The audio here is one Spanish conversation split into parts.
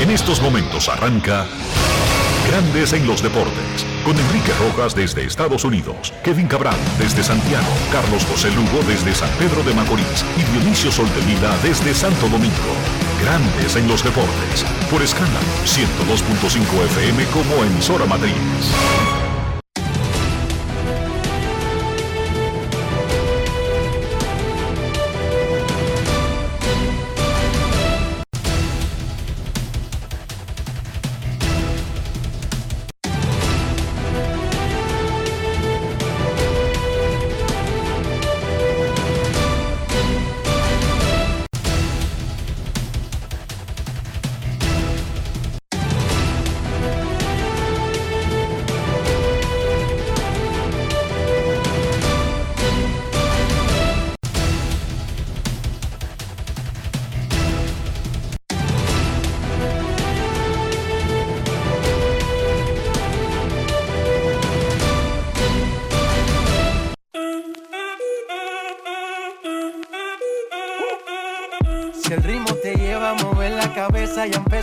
En estos momentos arranca Grandes en los Deportes, con Enrique Rojas desde Estados Unidos, Kevin Cabral desde Santiago, Carlos José Lugo desde San Pedro de Macorís y Dionisio Solterida desde Santo Domingo. Grandes en los Deportes, por escala 102.5 FM como emisora matriz.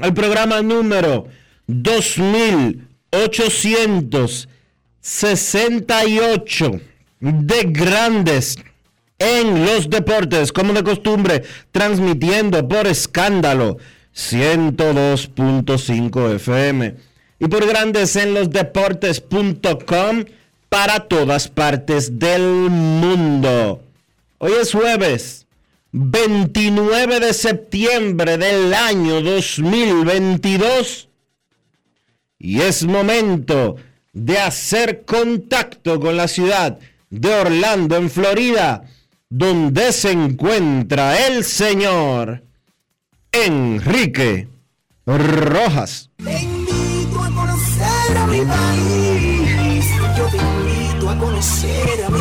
al programa número 2868 de Grandes en los Deportes, como de costumbre, transmitiendo por escándalo 102.5 FM y por Grandes en los Deportes.com para todas partes del mundo. Hoy es jueves 29 de septiembre del año 2022 y es momento de hacer contacto con la ciudad de Orlando, en Florida, donde se encuentra el señor Enrique Rojas. Te invito a conocer a mi país. Yo te invito a conocer a mi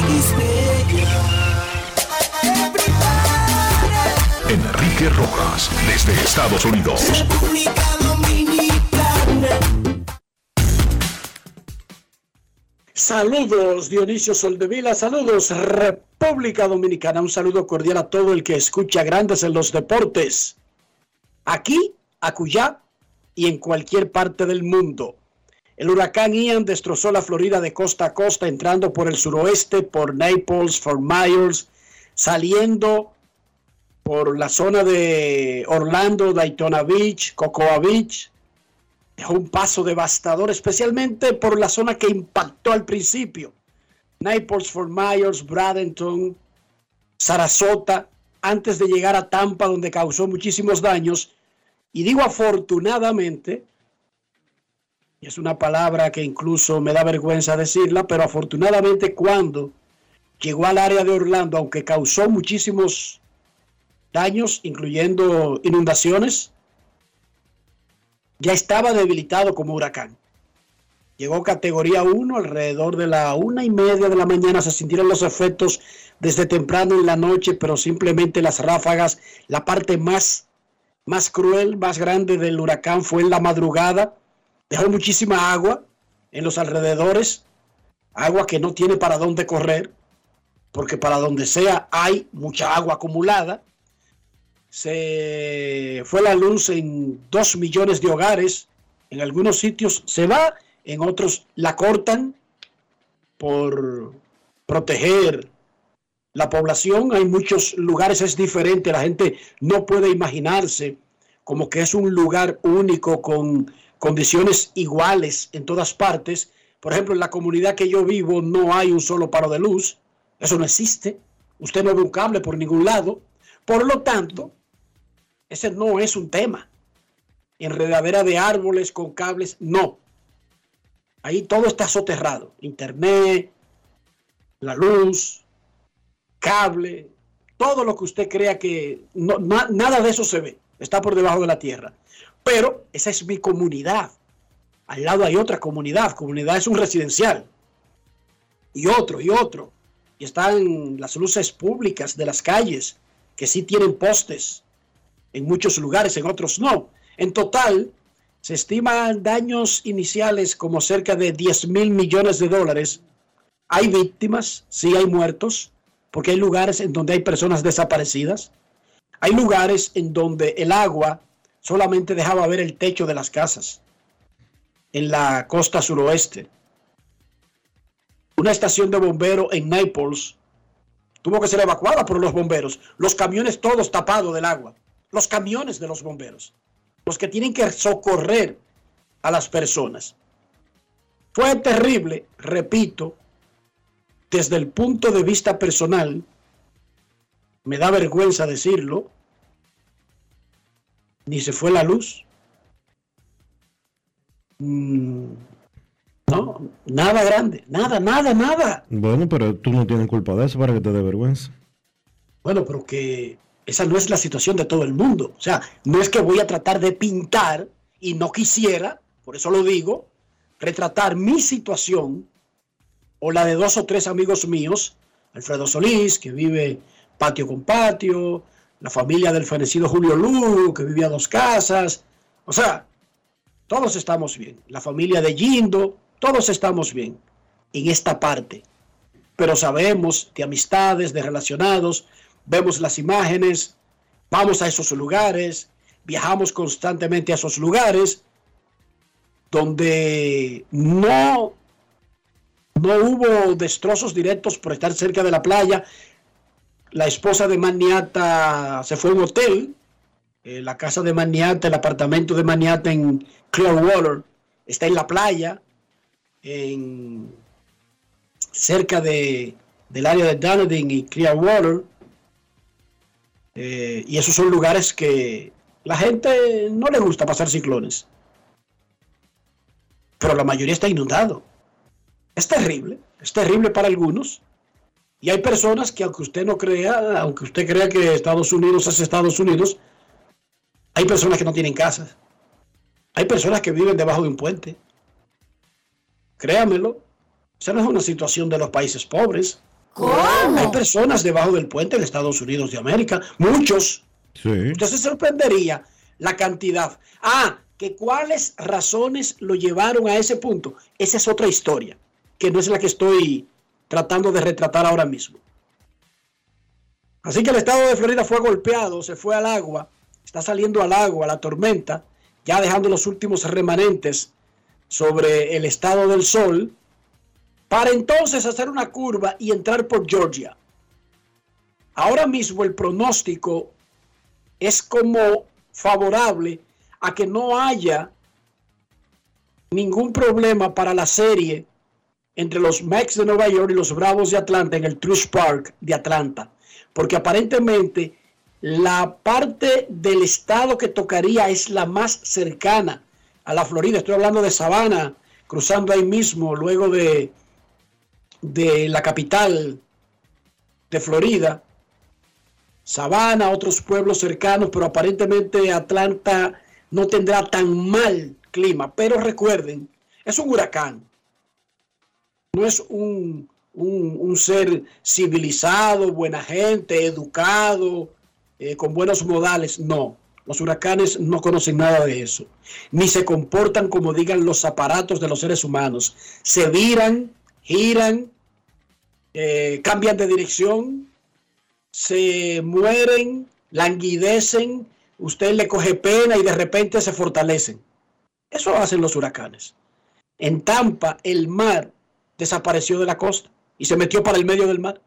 Enrique Rojas, desde Estados Unidos. República Dominicana. Saludos Dionisio Soldevila, saludos República Dominicana, un saludo cordial a todo el que escucha Grandes en los Deportes, aquí, acullá y en cualquier parte del mundo. El huracán Ian destrozó la Florida de costa a costa, entrando por el suroeste, por Naples, Fort Myers, saliendo por la zona de Orlando, Daytona Beach, Cocoa Beach. Dejó un paso devastador, especialmente por la zona que impactó al principio. Naples, Fort Myers, Bradenton, Sarasota, antes de llegar a Tampa, donde causó muchísimos daños. Y digo afortunadamente, y es una palabra que incluso me da vergüenza decirla, pero afortunadamente cuando llegó al área de Orlando, aunque causó muchísimos daños, incluyendo inundaciones, ya estaba debilitado como huracán. Llegó categoría 1 alrededor de la una y media de la mañana. Se sintieron los efectos desde temprano en la noche, pero simplemente las ráfagas, la parte más, más cruel, más grande del huracán fue en la madrugada. Dejó muchísima agua en los alrededores, agua que no tiene para dónde correr, porque para donde sea hay mucha agua acumulada. Se fue la luz en dos millones de hogares. En algunos sitios se va, en otros la cortan por proteger la población. Hay muchos lugares, es diferente. La gente no puede imaginarse como que es un lugar único con condiciones iguales en todas partes. Por ejemplo, en la comunidad que yo vivo no hay un solo paro de luz. Eso no existe. Usted no ve un cable por ningún lado. Por lo tanto, ese no es un tema. Enredadera de árboles con cables, no. Ahí todo está soterrado. Internet, la luz, cable, todo lo que usted crea que... No, na- nada de eso se ve. está por debajo de la tierra. Pero esa es mi comunidad. Al lado hay otra comunidad. Comunidad es un residencial. Y otro, y otro. Y están las luces públicas de las calles, que sí tienen postes en muchos lugares, en otros no. En total, se estiman daños iniciales como cerca de 10 mil millones de dólares. Hay víctimas, sí hay muertos, porque hay lugares en donde hay personas desaparecidas. Hay lugares en donde el agua solamente dejaba ver el techo de las casas en la costa suroeste. Una estación de bomberos en Naples tuvo que ser evacuada por los bomberos. Los camiones todos tapados del agua. Los camiones de los bomberos. Los que tienen que socorrer a las personas. Fue terrible, repito, desde el punto de vista personal. Me da vergüenza decirlo. Ni se fue la luz. Mm, no, nada grande, nada, nada, nada. Bueno, pero tú no tienes culpa de eso para que te dé vergüenza. Bueno, pero que esa no es la situación de todo el mundo. O sea, no es que voy a tratar de pintar y no quisiera, por eso lo digo, retratar mi situación o la de dos o tres amigos míos, Alfredo Solís, que vive patio con patio, la familia del fenecido Julio Lugo, que vivía dos casas. O sea, todos estamos bien. La familia de Gindo, todos estamos bien en esta parte. Pero sabemos de amistades, de relacionados, vemos las imágenes, vamos a esos lugares, viajamos constantemente a esos lugares donde no, no hubo destrozos directos por estar cerca de la playa. La esposa de Maniata se fue a un hotel, eh, la casa de Maniata, el apartamento de Maniata en Clearwater, está en la playa, en, cerca de, del área de Dunedin y Clearwater. Eh, y esos son lugares que la gente no le gusta pasar ciclones. Pero la mayoría está inundado. Es terrible, es terrible para algunos. Y hay personas que aunque usted no crea, aunque usted crea que Estados Unidos es Estados Unidos, hay personas que no tienen casas. Hay personas que viven debajo de un puente. Créamelo. Esa no es una situación de los países pobres. Hay personas debajo del puente en Estados Unidos de América, muchos. Sí. Usted se sorprendería la cantidad. Ah, que cuáles razones lo llevaron a ese punto. Esa es otra historia, que no es la que estoy tratando de retratar ahora mismo. Así que el estado de Florida fue golpeado, se fue al agua, está saliendo al agua la tormenta, ya dejando los últimos remanentes sobre el estado del sol para entonces hacer una curva y entrar por Georgia. Ahora mismo el pronóstico es como favorable a que no haya ningún problema para la serie entre los Mets de Nueva York y los Bravos de Atlanta en el Truist Park de Atlanta. Porque aparentemente la parte del estado que tocaría es la más cercana a la Florida. Estoy hablando de Savannah, cruzando ahí mismo, luego de de la capital de Florida, Sabana, otros pueblos cercanos, pero aparentemente Atlanta no tendrá tan mal clima. Pero recuerden, es un huracán, no es un, un, ser civilizado, buena gente, educado, eh, con buenos modales, no. Los huracanes no conocen nada de eso, ni se comportan como digan los aparatos de los seres humanos. Se viran, giran, eh, cambian de dirección, se mueren, languidecen, usted le coge pena y de repente se fortalecen. Eso hacen los huracanes. En Tampa, el mar desapareció de la costa y se metió para el medio del mar.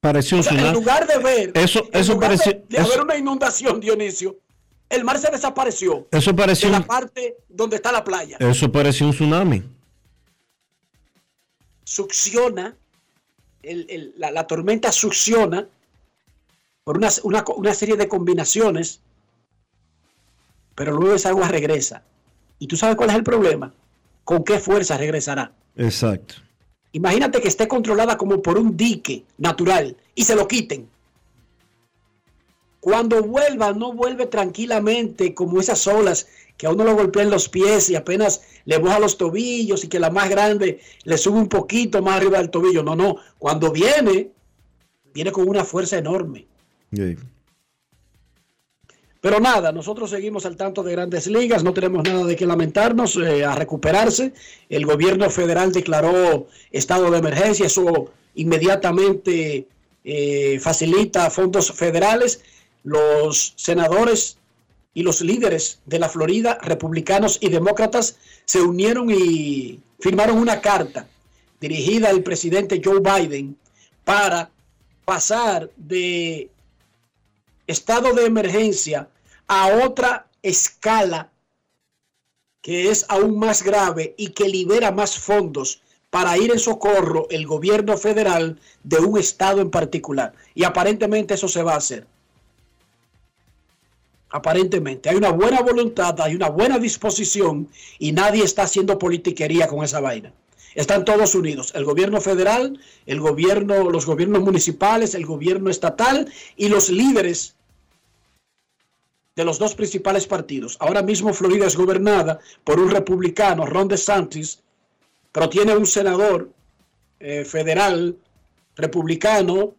Pareció un En lugar de ver, eso, eso pareció, de, haber una inundación, Dionisio, el mar se desapareció. Eso pareció de la parte donde está la playa. Eso pareció un tsunami succiona, la, tormenta succiona por una, una, serie de combinaciones, pero luego esa agua regresa. ¿Y tú sabes cuál es el problema? ¿Con qué fuerza regresará? Exacto. Imagínate que esté controlada como por un dique natural y se lo quiten. Cuando vuelva, no vuelve tranquilamente como esas olas que a uno lo golpean los pies y apenas le moja los tobillos y que la más grande le sube un poquito más arriba del tobillo. No, no. Cuando viene, viene con una fuerza enorme. Sí. Pero nada, nosotros seguimos al tanto de grandes ligas, no tenemos nada de qué lamentarnos, eh, a recuperarse. El gobierno federal declaró estado de emergencia, eso inmediatamente eh, facilita fondos federales. Los senadores y los líderes de la Florida, republicanos y demócratas, se unieron y firmaron una carta dirigida al presidente Joe Biden para pasar de estado de emergencia a otra escala que es aún más grave y que libera más fondos para ir en socorro el gobierno federal de un estado en particular. Y aparentemente eso se va a hacer. Aparentemente hay una buena voluntad, hay una buena disposición y nadie está haciendo politiquería con esa vaina. Están todos unidos, el gobierno federal, el gobierno, los gobiernos municipales, el gobierno estatal y los líderes de los dos principales partidos. Ahora mismo Florida es gobernada por un republicano, Ron DeSantis, pero tiene un senador eh, federal republicano,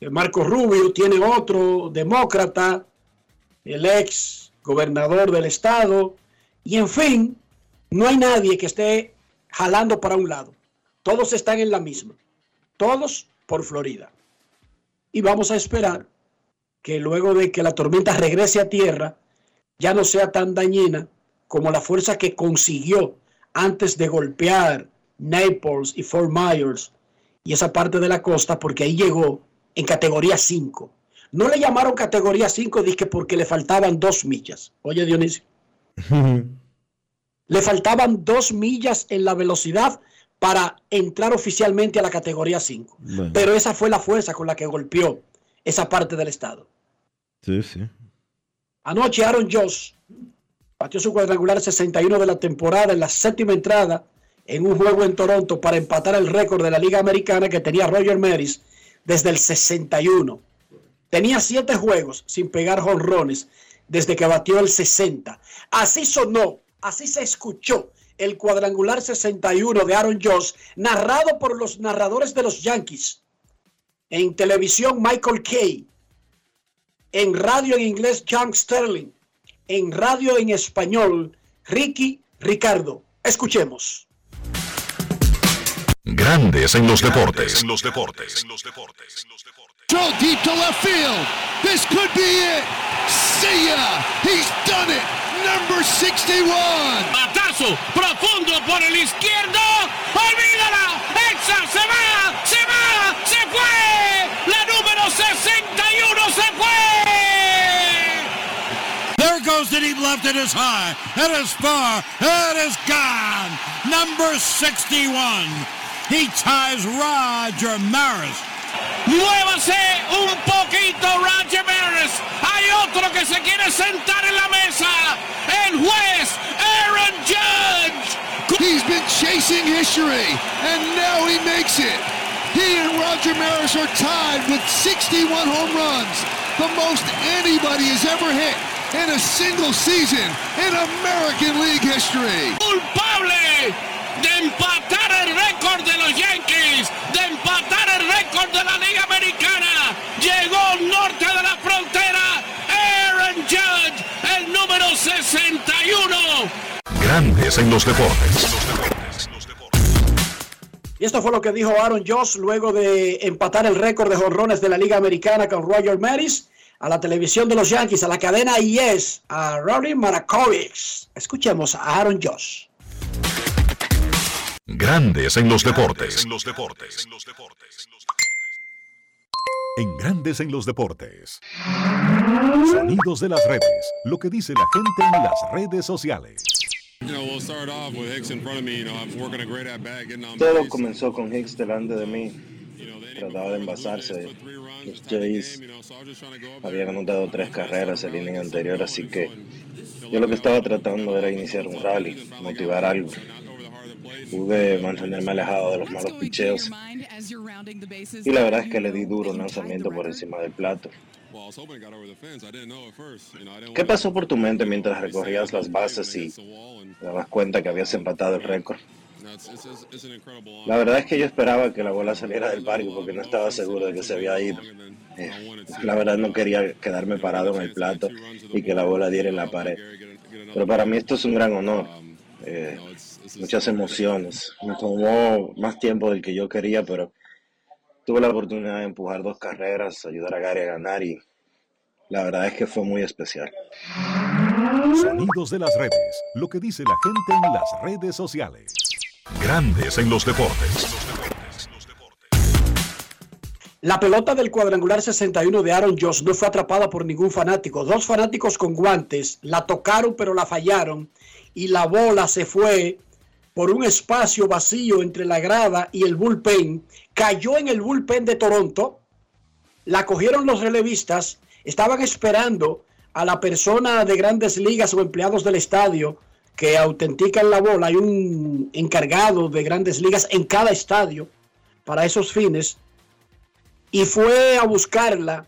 eh, Marco Rubio, tiene otro demócrata, el ex gobernador del estado, y en fin, no hay nadie que esté jalando para un lado. Todos están en la misma. Todos por Florida. Y vamos a esperar que luego de que la tormenta regrese a tierra, ya no sea tan dañina como la fuerza que consiguió antes de golpear Naples y Fort Myers y esa parte de la costa, porque ahí llegó en categoría 5. No le llamaron categoría 5 dije porque le faltaban dos millas. Oye, Dionisio. le faltaban dos millas en la velocidad para entrar oficialmente a la categoría 5. Bueno. Pero esa fue la fuerza con la que golpeó esa parte del estado. Sí, sí. Anoche Aaron Josh batió su cuadrangular 61 de la temporada en la séptima entrada en un juego en Toronto para empatar el récord de la Liga Americana que tenía Roger Maris desde el 61. Tenía siete juegos sin pegar jonrones desde que batió el 60. Así sonó, así se escuchó el cuadrangular 61 de Aaron Josh, narrado por los narradores de los Yankees. En televisión, Michael Kay. En radio en inglés, John Sterling. En radio en español, Ricky Ricardo. Escuchemos. Grandes en los deportes. En los deportes. Throw deep to left field. This could be it. See ya. He's done it. Number 61. Batazo profundo por el izquierdo. Olvídala. Exa se va. Se va. Se fue. La número 61 se fue. There goes the deep left. It is high. It is far. It is gone. Number 61. He ties Roger Maris. Muévase un poquito, Roger Maris. Hay otro que se quiere sentar en la mesa. El juez Aaron Judge. He's been chasing history, and now he makes it. He and Roger Maris are tied with 61 home runs, the most anybody has ever hit in a single season in American League history. Culpable de empatar el récord de los Yankees, de empatar el récord de la Liga Americana. Llegó norte de la frontera. Aaron Judge, el número 61. Grandes en los deportes. Y esto fue lo que dijo Aaron Josh luego de empatar el récord de jonrones de la Liga Americana con Roger Maris a la televisión de los Yankees, a la cadena IES, a Rory Marakovich. Escuchemos a Aaron Josh. Grandes en los deportes. En Grandes en los deportes. Sonidos de las redes. Lo que dice la gente en las redes sociales. Todo comenzó con Hicks delante de mí. Trataba de envasarse. Los Jays habían anotado tres carreras el inning anterior, así que yo lo que estaba tratando era iniciar un rally, motivar algo. Pude mantenerme alejado de los malos picheos y la verdad es que le di duro un lanzamiento por encima del plato. ¿Qué pasó por tu mente mientras recorrías las bases y te dabas cuenta que habías empatado el récord? La verdad es que yo esperaba que la bola saliera del parque porque no estaba seguro de que se había ido. Eh, la verdad no quería quedarme parado en el plato y que la bola diera en la pared. Pero para mí esto es un gran honor. Eh, muchas emociones. Me tomó más tiempo del que yo quería, pero tuve la oportunidad de empujar dos carreras, ayudar a Gary a ganar y la verdad es que fue muy especial. Sonidos de las redes. Lo que dice la gente en las redes sociales. Grandes en los deportes. La pelota del cuadrangular 61 de Aaron Josh no fue atrapada por ningún fanático. Dos fanáticos con guantes la tocaron pero la fallaron y la bola se fue por un espacio vacío entre la grada y el bullpen. Cayó en el bullpen de Toronto. La cogieron los relevistas. Estaban esperando a la persona de grandes ligas o empleados del estadio que autentican la bola. Hay un encargado de grandes ligas en cada estadio para esos fines. Y fue a buscarla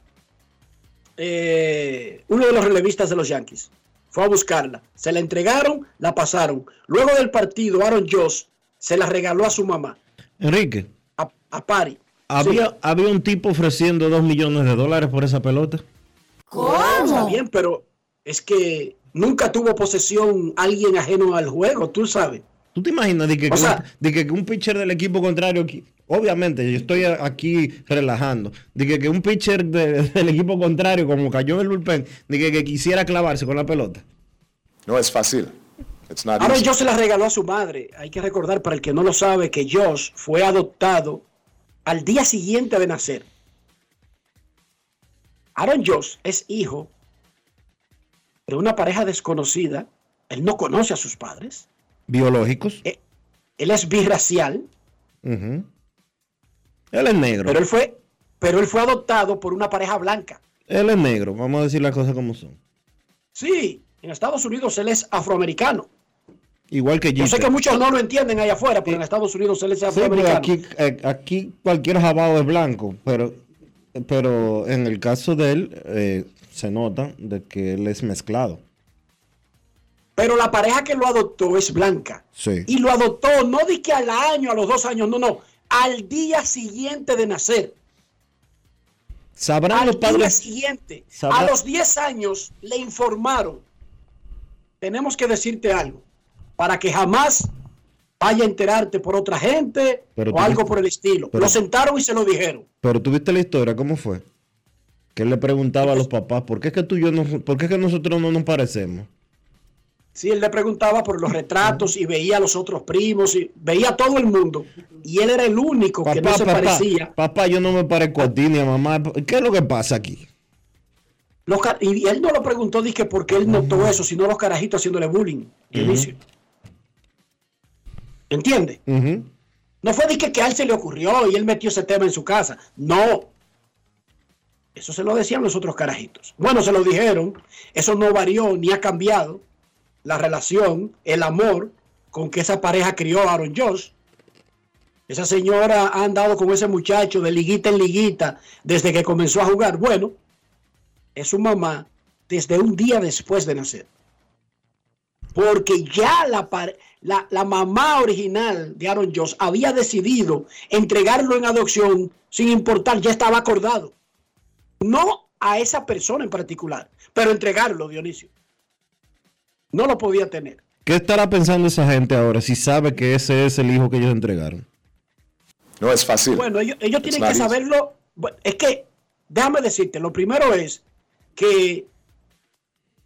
eh, uno de los relevistas de los Yankees. Fue a buscarla. Se la entregaron, la pasaron. Luego del partido, Aaron Josh se la regaló a su mamá. Enrique. A, a Pari. Había, Sí. había un tipo ofreciendo dos millones de dólares por esa pelota. Está bien, pero es que nunca tuvo posesión alguien ajeno al juego, tú sabes. ¿Tú te imaginas de que, O que sea- un, de que un pitcher del equipo contrario, obviamente yo estoy aquí relajando, de que, que un pitcher de- del equipo contrario, como cayó en el bullpen, de que, que quisiera clavarse con la pelota? No es fácil. Easy. Josh se la regaló a su madre. Hay que recordar para el que no lo sabe que Josh fue adoptado al día siguiente de nacer. Aaron Josh es hijo de una pareja desconocida. Él no conoce a sus padres. Biológicos. Eh, Él es birracial. Él es negro. pero él fue, pero él fue adoptado por una pareja blanca. Él es negro, vamos a decir las cosas como son. Sí, en Estados Unidos él es afroamericano. Igual que Yo sé Jeter. que muchos no lo entienden allá afuera, pero en Estados Unidos él es Sí, afroamericano. aquí, eh, aquí cualquier jabado es blanco, pero, pero en el caso de él eh, se nota de que él es mezclado. Pero la pareja que lo adoptó es blanca. Sí. Y lo adoptó no di que al año, a los dos años, no, no. Al día siguiente de nacer. ¿Sabrán Al los día padres? siguiente. Sabrá- A los 10 años le informaron. Tenemos que decirte algo. Para que jamás vaya a enterarte por otra gente Pero o algo viste- por el estilo. pero- lo sentaron y se lo dijeron. Pero tú viste la historia, ¿cómo fue? Que él le preguntaba a los papás, ¿por qué es que tú y yo no, por qué es que nosotros no nos parecemos? Sí, él le preguntaba por los retratos y veía a los otros primos y veía a todo el mundo. Y él era el único que no se papá, parecía. papá, yo no me parezco a ti ni a mamá. ¿Qué es lo que pasa aquí? Los y él no lo preguntó, dije, porque él notó eso, sino los carajitos haciéndole bullying. Dionisio. ¿Entiende? No fue dije que a él se le ocurrió y él metió ese tema en su casa. No. Eso se lo decían los otros carajitos. Bueno, se lo dijeron. Eso no varió ni ha cambiado la relación, el amor con que esa pareja crió a Aaron Josh. Esa señora ha andado con ese muchacho de liguita en liguita desde que comenzó a jugar. Bueno, es su mamá desde un día después de nacer. Porque ya la, la, la mamá original de Aaron Josh había decidido entregarlo en adopción sin importar, ya estaba acordado. No a esa persona en particular, pero entregarlo, Dionisio. No lo podía tener. ¿Qué estará pensando esa gente ahora si sabe que ese es el hijo que ellos entregaron? No es fácil. Bueno, ellos, ellos tienen que saberlo. Es que, déjame decirte, lo primero es que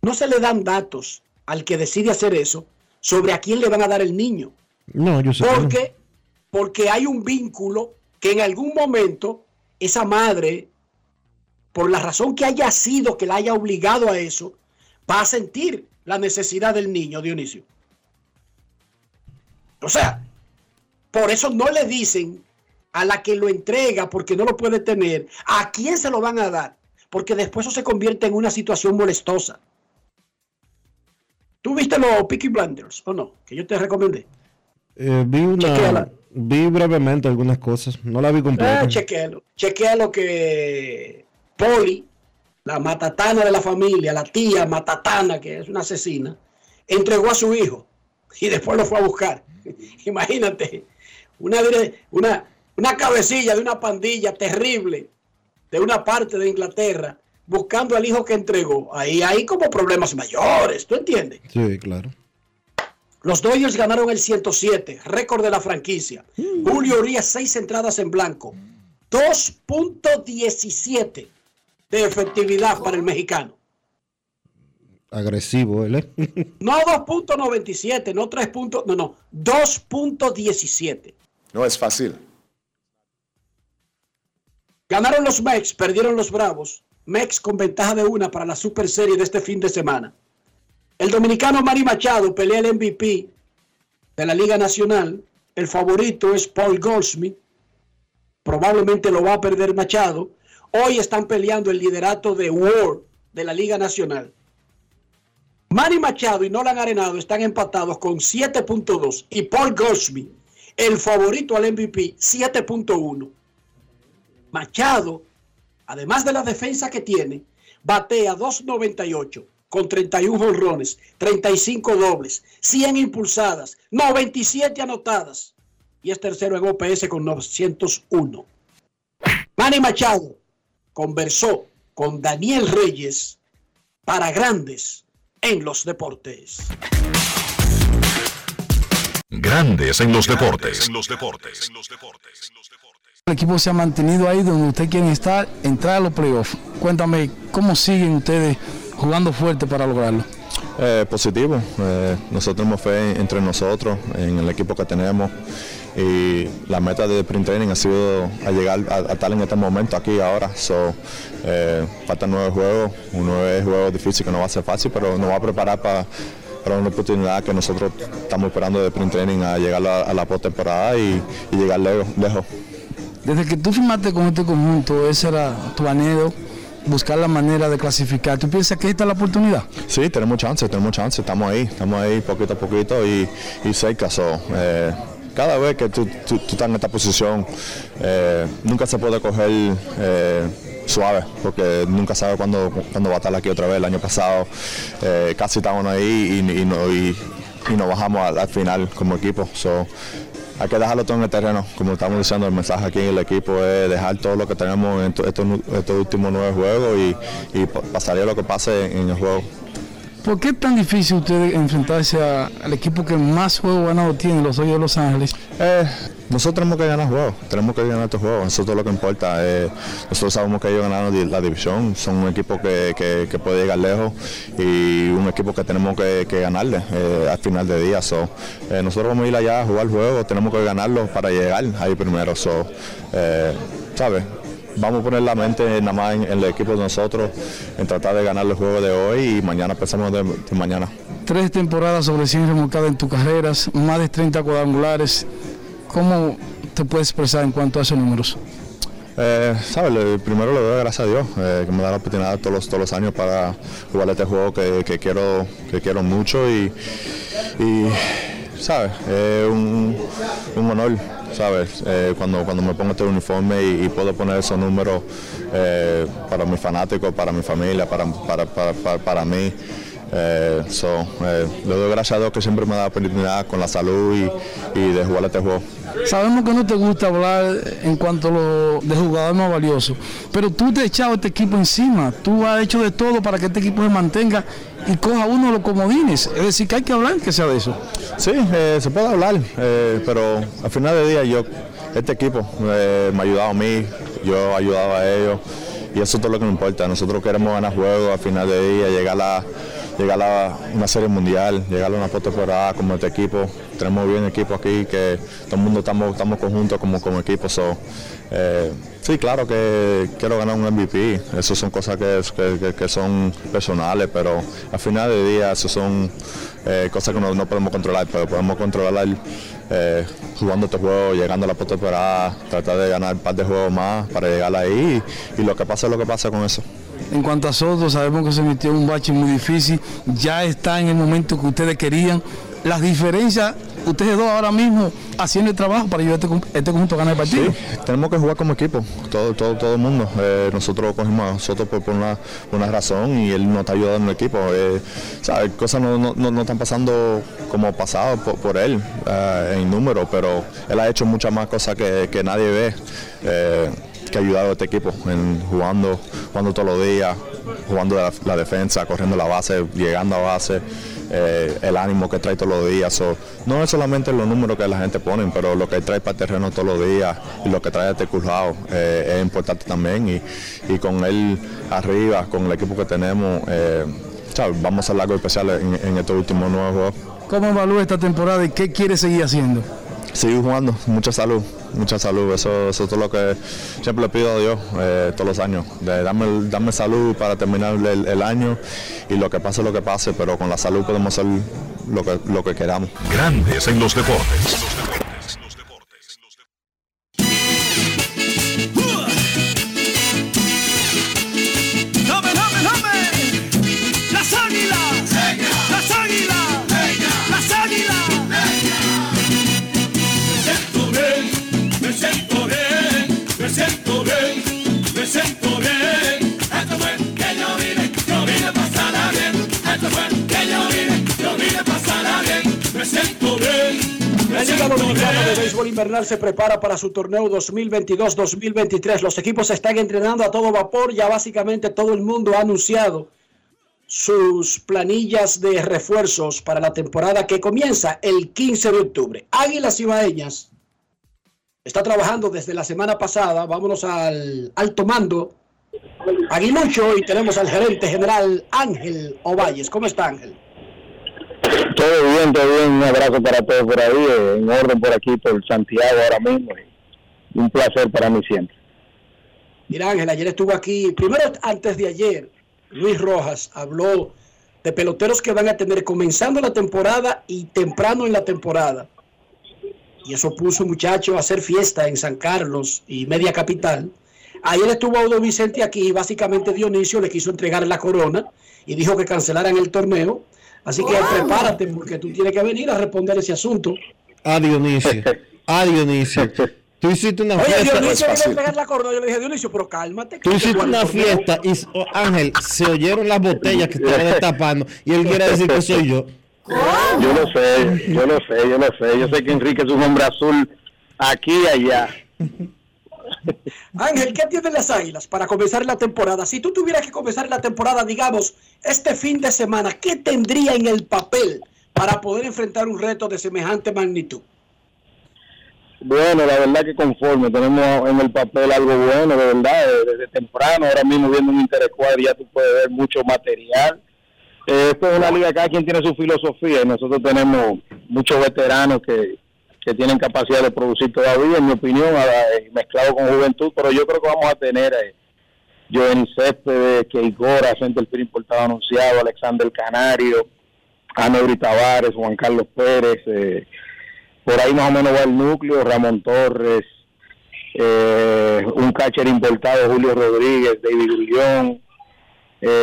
no se le dan datos al que decide hacer eso sobre a quién le van a dar el niño. No, yo sé. que no. Porque, porque hay un vínculo que en algún momento esa madre, por la razón que haya sido que la haya obligado a eso, va a sentir la necesidad del niño, Dionisio. O sea, por eso no le dicen a la que lo entrega porque no lo puede tener, a quién se lo van a dar, porque después eso se convierte en una situación molestosa. ¿Tú viste los Peaky Blinders o no? Que yo te recomendé. Eh, vi una. Vi brevemente algunas cosas. No la vi completa. Ah, chequéalo. Chequéalo que Poli la matatana de la familia, la tía matatana, que es una asesina, entregó a su hijo y después lo fue a buscar. Imagínate, una, una, una cabecilla de una pandilla terrible de una parte de Inglaterra buscando al hijo que entregó. Ahí hay como problemas mayores, ¿tú entiendes? Sí, claro. Los Dodgers ganaron el 107, récord de la franquicia. Julio Urias, seis entradas en blanco. 2.17 de efectividad para el mexicano. Agresivo, ¿eh? no 2.97, no 3. no, no, 2.17. No es fácil. Ganaron los Mex, perdieron los Bravos. Mex con ventaja de una para la Super Serie de este fin de semana. El dominicano Manny Machado pelea el MVP de la Liga Nacional. El favorito es Paul Goldsmith. Probablemente lo va a perder Machado. Hoy están peleando el liderato de World de la Liga Nacional. Manny Machado y Nolan Arenado están empatados con 7.2 y Paul Goldsmith, el favorito al MVP, 7.1. Machado, además de la defensa que tiene, batea 2.98 con 31 jonrones, 35 dobles, 100 impulsadas, 97 anotadas y es tercero en OPS con 901. Manny Machado conversó con Daniel Reyes para grandes en los deportes. Grandes en los deportes. En los deportes. El equipo se ha mantenido ahí donde usted quiere estar, entrar a los playoffs. Cuéntame, ¿cómo siguen ustedes jugando fuerte para lograrlo? Eh, positivo. Eh, nosotros tenemos fe entre nosotros, en el equipo que tenemos. Y la meta de Print Training ha sido a llegar a, estar en este momento aquí ahora. So, eh, faltan nueve juegos, un nueve juego difícil que no va a ser fácil, pero nos va a preparar para para una oportunidad que nosotros estamos esperando de Print Training a llegar a, la postemporada y, y llegar lejos, lejos. Desde que tú firmaste con este conjunto, ese era tu anhelo, buscar la manera de clasificar. ¿Tú piensas que esta es la oportunidad? Sí, tenemos chance, tenemos chance, estamos ahí, estamos ahí poquito a poquito y, y cerca. eh, cada vez que tú, estás en esta posición, eh, nunca se puede coger eh, suave, porque nunca sabe cuándo, cuándo va a estar aquí otra vez. El año pasado eh, casi estábamos ahí y, y, nos bajamos al, final como equipo. So, hay que dejarlo todo en el terreno, como estamos diciendo, el mensaje aquí en el equipo es dejar todo lo que tenemos en estos, últimos nueve juegos y, y pasaría lo que pase en el juego. ¿Por qué es tan difícil usted enfrentarse al equipo que más juegos ganados tiene, los Hoyos de Los Ángeles? Eh, nosotros tenemos que ganar juegos, tenemos que ganar estos juegos, eso es todo lo que importa. Eh, nosotros sabemos que ellos ganaron la división, son un equipo que, puede llegar lejos y un equipo que tenemos que, ganarle eh, al final de día. So, nosotros vamos a ir allá a jugar juegos, tenemos que ganarlo para llegar ahí primero. So, ¿sabes? Vamos a poner la mente nada más en, el equipo de nosotros, en tratar de ganar el juego de hoy y mañana pensamos de, mañana. Tres temporadas sobre 100 remolcadas en tus carreras, más de 30 cuadrangulares. ¿Cómo te puedes expresar en cuanto a esos números? Eh, ¿sabes? Primero le doy gracias a Dios eh, que me da la oportunidad todos los, todos los años para jugar este juego que, quiero, que quiero mucho y, y ¿sabes? Es un, un honor ¿sabes? Eh, cuando, cuando me pongo este uniforme y, puedo poner esos números eh, para mis fanáticos, para mi familia, para, para, para, para mí. Eh, le doy gracias a Dios que siempre me da la oportunidad con la salud y, y, de jugar este juego. Sabemos que no te gusta hablar en cuanto a lo de jugador más valioso, pero tú te has echado este equipo encima, tú has hecho de todo para que este equipo se mantenga y coja uno de los comodines. Es decir, que hay que hablar que sea de eso. Sí, eh, se puede hablar, eh, pero al final del día yo, este equipo eh, me ha ayudado a mí, yo he ayudado a ellos y eso es todo lo que me importa. Nosotros queremos ganar juegos al final del día, llegar a, llegar a una serie mundial, llegar a una postemporada como este equipo. Tenemos bien equipo aquí, que todo el mundo estamos, estamos conjuntos como, como equipo. So, Sí, claro que quiero ganar un MVP. Eso son cosas que, que, son personales, pero al final del día eso son eh, cosas que no, podemos controlar, pero podemos controlar eh, jugando estos juegos, llegando a la postemporada, tratar de ganar un par de juegos más para llegar ahí y, lo que pasa es lo que pasa con eso. En cuanto a Soto, sabemos que se metió un bache muy difícil, ya está en el momento que ustedes querían. Las diferencias ustedes dos ahora mismo haciendo el trabajo para ayudar este, este conjunto a ganar el partido. Sí, tenemos que jugar como equipo, todo, todo, todo el mundo. Eh, nosotros cogimos a nosotros por, una, una, razón y él nos está ayudando en el equipo. Eh, ¿sabes? Cosas no, no, no, están pasando como pasado por, él eh, en número, pero él ha hecho muchas más cosas que, que nadie ve. Que ha ayudado a este equipo en jugando, jugando todos los días, jugando la, defensa, corriendo la base, llegando a base, eh, el ánimo que trae todos los días. no es solamente los números que la gente pone, pero lo que trae para el terreno todos los días y lo que trae este cruzado eh, es importante también. Y, con él arriba, con el equipo que tenemos, eh, vamos a hacer algo especial en, en estos últimos nueve juegos. ¿Cómo evalúa esta temporada y qué quiere seguir haciendo? Seguir jugando, mucha salud mucha salud. Eso, es todo lo que siempre le pido a Dios eh, todos los años. De darme, salud para terminar el, año y lo que pase, lo que pase, pero con la salud podemos hacer lo que, lo que queramos. Grandes en los deportes. Se prepara para su torneo 2022-2023. Los equipos están entrenando a todo vapor. Ya básicamente todo el mundo ha anunciado sus planillas de refuerzos para la temporada que comienza el 15 de octubre. Águilas Ibaeñas está trabajando desde la semana pasada. Vámonos al alto mando. Aguilucho y tenemos al gerente general Ángel Ovalles. ¿Cómo está Ángel? Todo bien, todo bien. Un abrazo para todos por ahí, eh, en orden por aquí, por Santiago ahora mismo. un placer para mí siempre. Mira, Ángel, ayer estuvo aquí, primero antes de ayer, Luis Rojas habló de peloteros que van a tener comenzando la temporada y temprano en la temporada. Y eso puso muchachos a hacer fiesta en San Carlos y Media Capital. Ayer estuvo Audo Vicente aquí y básicamente Dionisio le quiso entregar la corona y dijo que cancelaran el torneo Así que prepárate porque tú tienes que venir a responder ese asunto. A Dionisio. A Dionisio. Tú hiciste una Oye, fiesta. Dionisio no pegar la corona. Yo le dije, Dionisio, pero cálmate. Tú hiciste una fiesta y oh, Ángel, se oyeron las botellas que estaba destapando y él quiere decir que soy yo. Yo lo sé, yo lo sé, yo lo sé. Yo sé que Enrique es un hombre azul aquí y allá. Ángel, ¿qué tienen las águilas para comenzar la temporada? Si tú tuvieras que comenzar la temporada, digamos, este fin de semana, ¿qué tendría en el papel para poder enfrentar un reto de semejante magnitud? Bueno, la verdad que conforme, tenemos en el papel algo bueno, de verdad, desde temprano, ahora mismo viendo un Interescuadro ya tú puedes ver mucho material. Eh, esto es una liga, cada quien tiene su filosofía y nosotros tenemos muchos veteranos que, que tienen capacidad de producir todavía, en mi opinión, mezclado con juventud, pero yo creo que vamos a tener eh, Joven Céspedes, Keigora, importado anunciado, Alexander Canario, Anebri Tavares, Juan Carlos Pérez, eh, por ahí más o menos va el núcleo, Ramón Torres, eh, un catcher importado, Julio Rodríguez, David Gullón,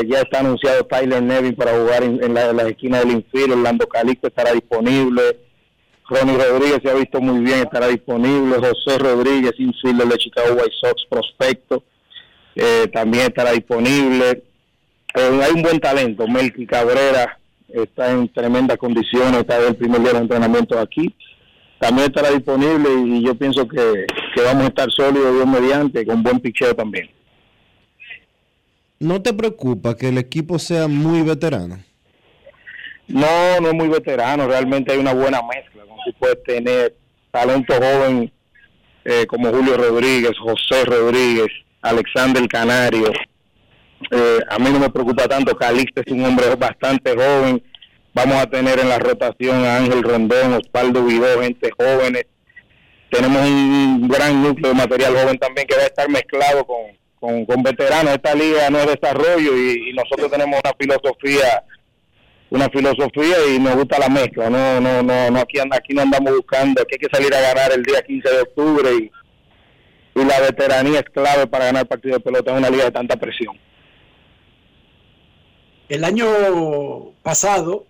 ya está anunciado Tyler Nevin para jugar en, la, esquina del infiel, Orlando Calixto estará disponible, Ronnie Rodríguez se ha visto muy bien, estará disponible. José Rodríguez, infielder de Chicago White Sox, prospecto, eh, también estará disponible. Eh, hay un buen talento. Melky Cabrera está en tremendas condiciones, está el primer día de entrenamiento aquí. También estará disponible y yo pienso que, vamos a estar sólidos, Dios mediante, con buen picheo también. ¿No te preocupa que el equipo sea muy veterano? No, no es muy veterano, realmente hay una buena mezcla tú puedes tener talento joven eh, como Julio Rodríguez, José Rodríguez, Alexander Canario. Eh, a mí no me preocupa tanto, Calixto es un hombre bastante joven. Vamos a tener en la rotación a Ángel Rondón, Osvaldo Vidó, gente jóvenes. Tenemos un gran núcleo de material joven también que va a estar mezclado con, con, veteranos. Esta liga no es desarrollo y nosotros tenemos una filosofía una filosofía y nos gusta la mezcla. No, no, no, no aquí, aquí no andamos buscando que hay que salir a ganar el día 15 de octubre y, la veteranía es clave para ganar partido de pelota en una liga de tanta presión. El año pasado,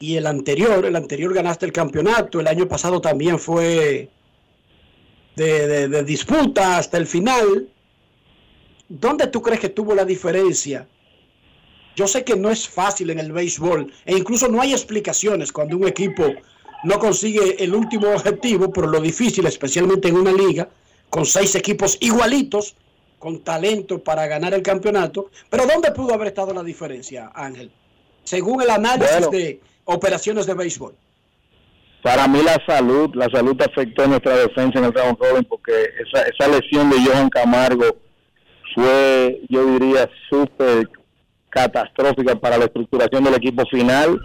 y el anterior, el anterior ganaste el campeonato, el año pasado también fue de- de disputa hasta el final. ¿Dónde tú crees que tuvo la diferencia? Yo sé que no es fácil en el béisbol e incluso no hay explicaciones cuando un equipo no consigue el último objetivo, pero lo difícil, especialmente en una liga, con seis equipos igualitos, con talento para ganar el campeonato. Pero ¿dónde pudo haber estado la diferencia, Ángel? Según el análisis Bueno. de operaciones de béisbol. Para mí la salud, la salud afectó nuestra defensa en el round robin porque esa, esa lesión de Johan Camargo fue, yo diría, súper catastrófica para la estructuración del equipo final.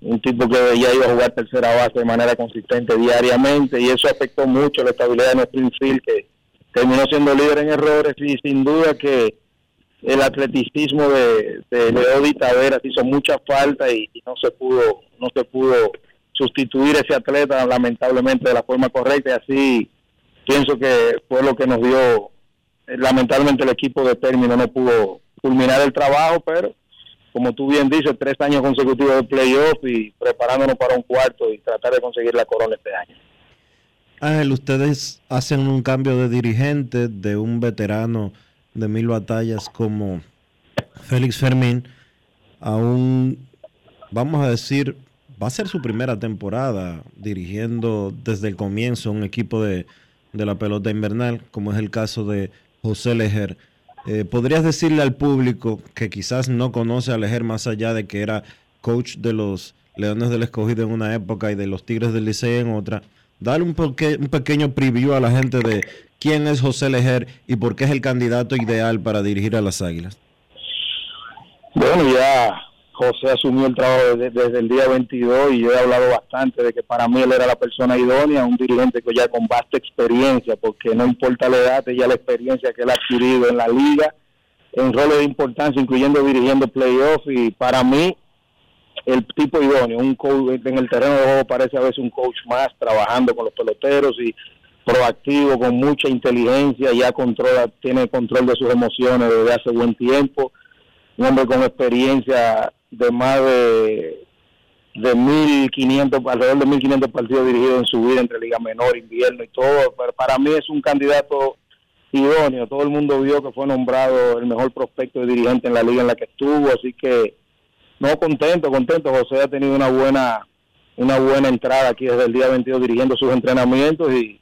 Un tipo que ya iba a jugar tercera base de manera consistente diariamente y eso afectó mucho la estabilidad de nuestro infield que terminó siendo líder en errores y sin duda que el atleticismo de, de Leody Taveras hizo mucha falta y, y no se pudo no se pudo sustituir ese atleta lamentablemente de la forma correcta y así pienso que fue lo que nos dio lamentablemente el equipo de término no pudo culminar el trabajo pero como tú bien dices tres años consecutivos de playoff y preparándonos para un cuarto y tratar de conseguir la corona este año Ángel, ustedes hacen un cambio de dirigente de un veterano de mil batallas como Félix Fermín a un, vamos a decir, va a ser su primera temporada dirigiendo desde el comienzo un equipo de, de la pelota invernal, como es el caso de José Lejer. Eh, ¿Podrías decirle al público que quizás no conoce a Lejer más allá de que era coach de los Leones del Escogido en una época y de los Tigres del Licey en otra? Darle un, un pequeño preview a la gente de quién es José Lejer y por qué es el candidato ideal para dirigir a las Águilas. Bueno, ya José asumió el trabajo desde, el día 22 y yo he hablado bastante de que para mí él era la persona idónea, un dirigente que ya con vasta experiencia, porque no importa la edad, ya la experiencia que él ha adquirido en la liga, en roles de importancia, incluyendo dirigiendo playoffs y para mí el tipo idóneo, un coach en el terreno parece a veces un coach más, trabajando con los peloteros y proactivo, con mucha inteligencia, ya controla, tiene control de sus emociones desde hace buen tiempo, un hombre con experiencia de más de de 1500 alrededor de 1500 partidos dirigidos en su vida entre liga menor, invierno y todo, pero para mí es un candidato idóneo, todo el mundo vio que fue nombrado el mejor prospecto de dirigente en la liga en la que estuvo, así que no contento, contento, José ha tenido una buena una buena entrada aquí desde el día 22 dirigiendo sus entrenamientos y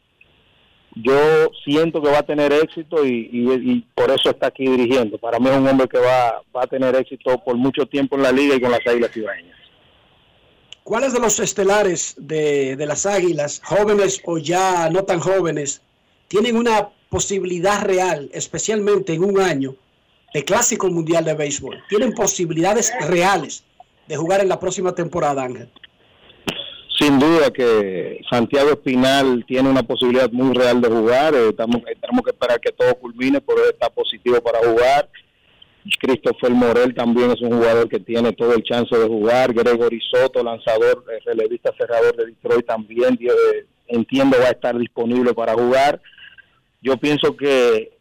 yo siento que va a tener éxito y, por eso está aquí dirigiendo. Para mí es un hombre que va, va a tener éxito por mucho tiempo en la liga y con las Águilas Cibaeñas. ¿Cuáles de los estelares de, de las Águilas, jóvenes o ya no tan jóvenes, tienen una posibilidad real, especialmente en un año, de Clásico Mundial de Béisbol? ¿Tienen posibilidades reales de jugar en la próxima temporada, Ángel? Sin duda que Santiago Espinal tiene una posibilidad muy real de jugar. eh, estamos, tenemos que esperar que todo culmine, pero él está positivo para jugar. Christopher Morel también es un jugador que tiene todo el chance de jugar. Gregory Soto, lanzador, eh, relevista cerrador de Detroit, también eh, entiendo va a estar disponible para jugar. Yo pienso que,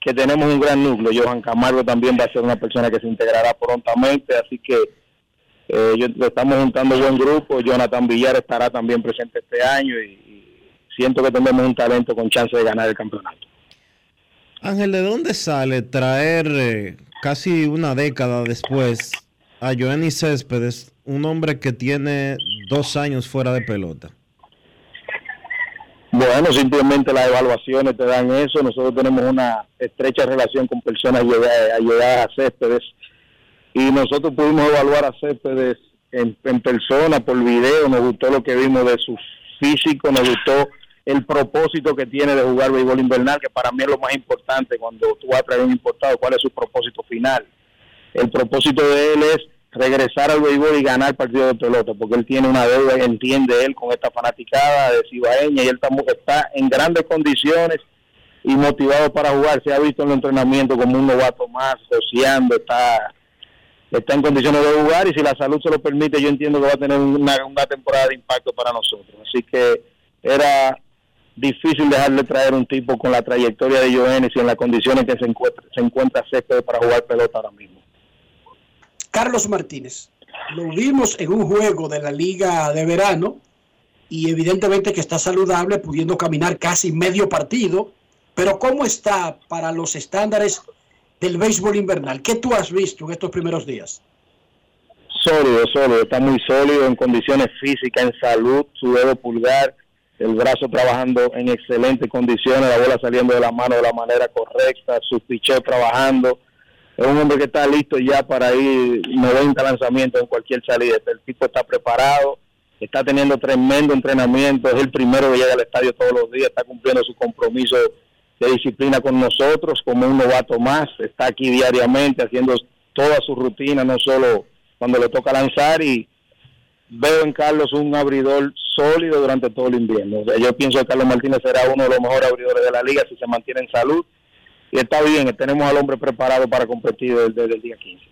que tenemos un gran núcleo. Johan Camargo también va a ser una persona que se integrará prontamente, así que eh, yo, estamos juntando buen grupo. Jonathan Villar estará también presente este año y, y siento que tenemos un talento con chance de ganar el campeonato. Ángel, ¿de dónde sale traer eh, casi una década después a Joanny Céspedes, un hombre que tiene dos años fuera de pelota? Bueno, simplemente las evaluaciones te dan eso. Nosotros tenemos una estrecha relación con personas llega- allegadas a Céspedes y nosotros pudimos evaluar a Céspedes en, persona, por video. Nos gustó lo que vimos de su físico, nos gustó el propósito que tiene de jugar béisbol invernal, que para mí es lo más importante cuando tú vas a traer un importado, cuál es su propósito final. El propósito de él es regresar al béisbol y ganar partidos de pelota, porque él tiene una deuda, entiende él, con esta fanaticada de Cibaeña, y él está en grandes condiciones y motivado para jugar. Se ha visto en el entrenamiento como un novato más, joseando, está, está en condiciones de jugar, y si la salud se lo permite, yo entiendo que va a tener una, temporada de impacto para nosotros. Así que era difícil dejarle traer un tipo con la trayectoria de Joenis y en las condiciones que se encuentra, se encuentra Céspedes para jugar pelota ahora mismo. Carlos Martínez. lo vimos en un juego de la liga de verano y evidentemente que está saludable, pudiendo caminar casi medio partido. Pero ¿cómo está para los estándares del béisbol invernal? ¿Qué tú has visto en estos primeros días? Sólido, sólido, está muy sólido en condiciones físicas, en salud, su dedo pulgar, el brazo trabajando en excelentes condiciones, la bola saliendo de la mano de la manera correcta, su picheo trabajando. Es un hombre que está listo ya para ir 90 lanzamientos en cualquier salida. El tipo está preparado, está teniendo tremendo entrenamiento, es el primero que llega al estadio todos los días, está cumpliendo su compromiso de disciplina con nosotros como un novato más, está aquí diariamente haciendo toda su rutina, no solo cuando le toca lanzar y veo en Carlos un abridor sólido durante todo el invierno. yo pienso que Carlos Martínez será uno de los mejores abridores de la liga si se mantiene en salud y está bien, tenemos al hombre preparado para competir desde, el día 15.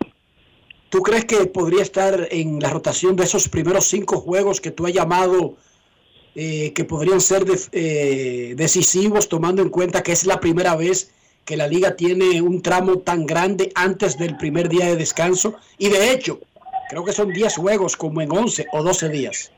¿Tú crees que podría estar en la rotación de esos primeros cinco juegos que tú has llamado eh, que podrían ser eh, decisivos, tomando en cuenta que es la primera vez que la liga tiene un tramo tan grande antes del primer día de descanso? Y de hecho, creo que son 10 juegos como en 11 o 12 días.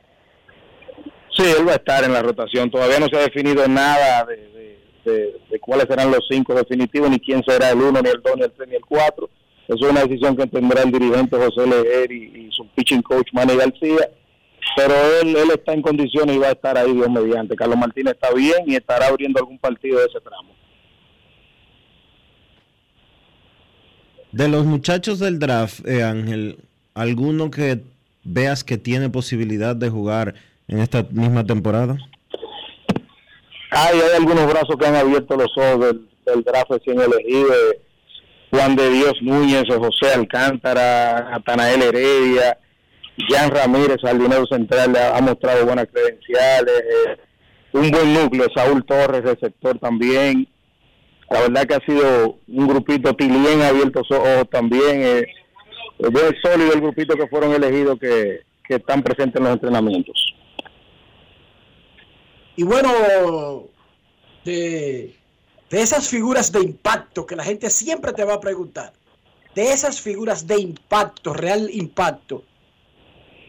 Sí, él va a estar en la rotación. Todavía no se ha definido nada de, cuáles serán los cinco definitivos, ni quién será el uno, ni el dos, ni el tres, ni el cuatro. Es una decisión que tendrá el dirigente José Leger y, su pitching coach Manny García. Pero él, él está en condiciones y va a estar ahí Dios mediante. Carlos Martínez está bien y estará abriendo algún partido de ese tramo. De los muchachos del draft, eh, Ángel, ¿alguno que veas que tiene posibilidad de jugar en esta misma temporada? Hay, hay algunos brazos que han abierto los ojos del, del draft recién elegido. Eh, Juan de Dios Núñez, José Alcántara, Natanael Heredia, Jan Ramírez, al dinero central, ha, mostrado buenas credenciales. Eh, un buen núcleo, Saúl Torres, del sector también. La verdad que ha sido un grupito Tilien abierto ojos también. Eh, es sólido el grupito que fueron elegidos que, que están presentes en los entrenamientos. Y bueno, de, esas figuras de impacto que la gente siempre te va a preguntar, de esas figuras de impacto, real impacto,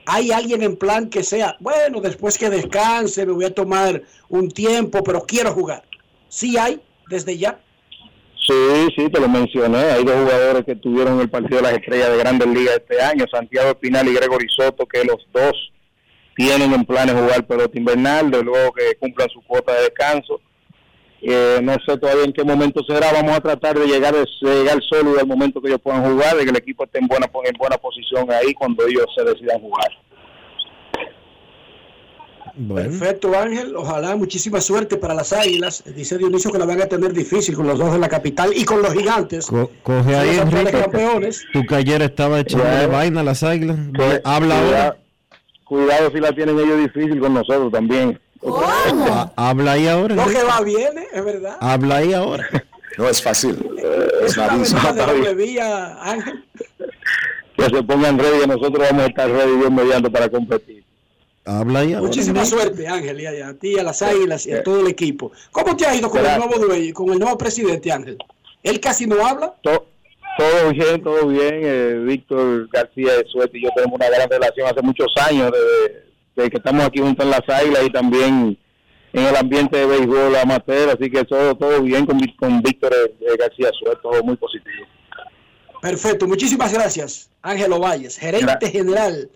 ¿hay alguien en plan que sea, bueno, después que descanse, me voy a tomar un tiempo, pero quiero jugar? Sí hay, desde ya. Sí, sí, te lo mencioné. Hay dos jugadores que tuvieron el partido de las estrellas de Grandes Ligas este año, Santiago Espinal y Gregory Soto, que los dos tienen en planes jugar pelota invernal, de luego que cumplan su cuota de descanso. Eh, no sé todavía en qué momento será, vamos a tratar de llegar, de llegar sólido al momento que ellos puedan jugar, de que el equipo esté en buena, en buena posición ahí cuando ellos se decidan jugar. Perfecto, Ángel. Ojalá muchísima suerte para las águilas. Dice Dionisio que la van a tener difícil con los dos de la capital y con los gigantes. coge ahí, Enrique, campeones. Tú que ayer estaba echándole vaina a las águilas. Habla ahora cuidado si la tienen ellos difícil con nosotros también. Ah, habla ahí ahora. Lo que va bien, es verdad. Habla ahí ahora. No es fácil. Es, una de vía, Ángel. Que se pongan ready, nosotros vamos a estar ready bien mediante para competir. Habla ahí ahora. Muchísima suerte, Ángel, y a, ti, a las águilas y a todo el equipo. ¿Cómo te ha ido con el nuevo con el nuevo presidente, Ángel? ¿Él casi no habla? Todo bien, todo bien. Eh, Víctor García de Suerte y yo tenemos una gran relación hace muchos años, desde, que estamos aquí juntos en las Águilas y también en el ambiente de béisbol amateur, así que todo, todo bien con, con Víctor eh, García Suerte, todo muy positivo. Perfecto, muchísimas gracias, Ángelo Valles, gerente general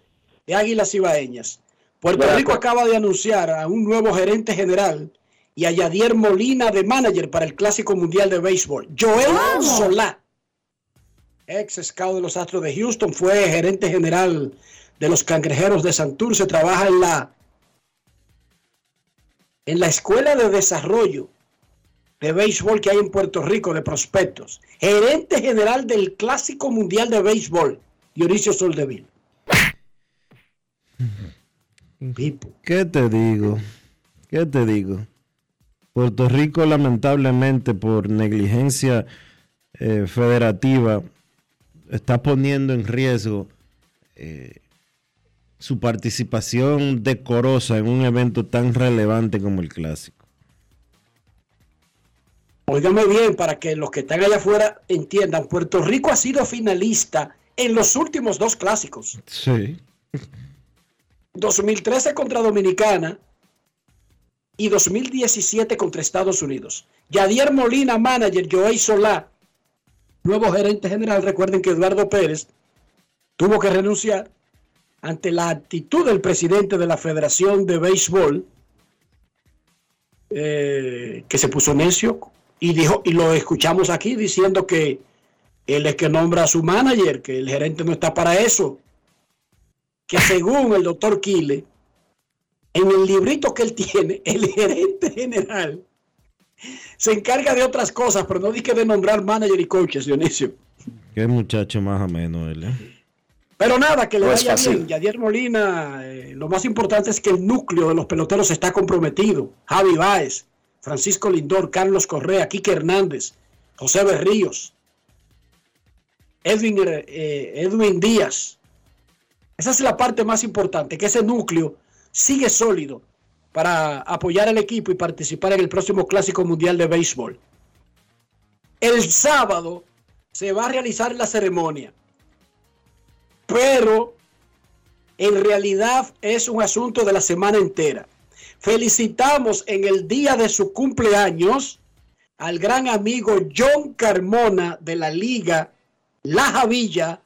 de Águilas Ibaeñas. Puerto Rico acaba de anunciar a un nuevo gerente general y a Yadier Molina de manager para el Clásico Mundial de Béisbol. Joel Solá ex scout de los Astros de Houston, fue gerente general de los Cangrejeros de Santurce, trabaja en la en la Escuela de Desarrollo de Béisbol que hay en Puerto Rico de prospectos, gerente general del Clásico Mundial de Béisbol, Dionisio Soldeville. ¿Qué te digo? ¿Qué te digo? Puerto Rico lamentablemente por negligencia eh, federativa está poniendo en riesgo eh, su participación decorosa en un evento tan relevante como el clásico. Óigame bien, para que los que están allá afuera entiendan, Puerto Rico ha sido finalista en los últimos dos clásicos. Sí. 2013 contra Dominicana y 2017 contra Estados Unidos. Yadier Molina, manager, Joey Solá, nuevo gerente general. Recuerden que Eduardo Pérez tuvo que renunciar ante la actitud del presidente de la Federación de Béisbol, eh, que se puso necio y dijo, y lo escuchamos aquí diciendo que él es que nombra a su manager, que el gerente no está para eso. Que según el doctor Kile, en el librito que él tiene, el gerente general se encarga de otras cosas, pero no dice de nombrar manager y coaches, Dionisio. Qué muchacho más o menos él, ¿eh? Pero nada, que le No vaya bien. Yadier Molina, eh, lo más importante es que el núcleo de los peloteros está comprometido. Javi Báez, Francisco Lindor, Carlos Correa, Quique Hernández, José Berríos, Edwin, eh, Edwin Díaz. Esa es la parte más importante, que ese núcleo sigue sólido para apoyar al equipo y participar en el próximo Clásico Mundial de Béisbol. El sábado se va a realizar la ceremonia, pero en realidad es un asunto de la semana entera. Felicitamos en el día de su cumpleaños al gran amigo John Carmona de la Liga La Javilla,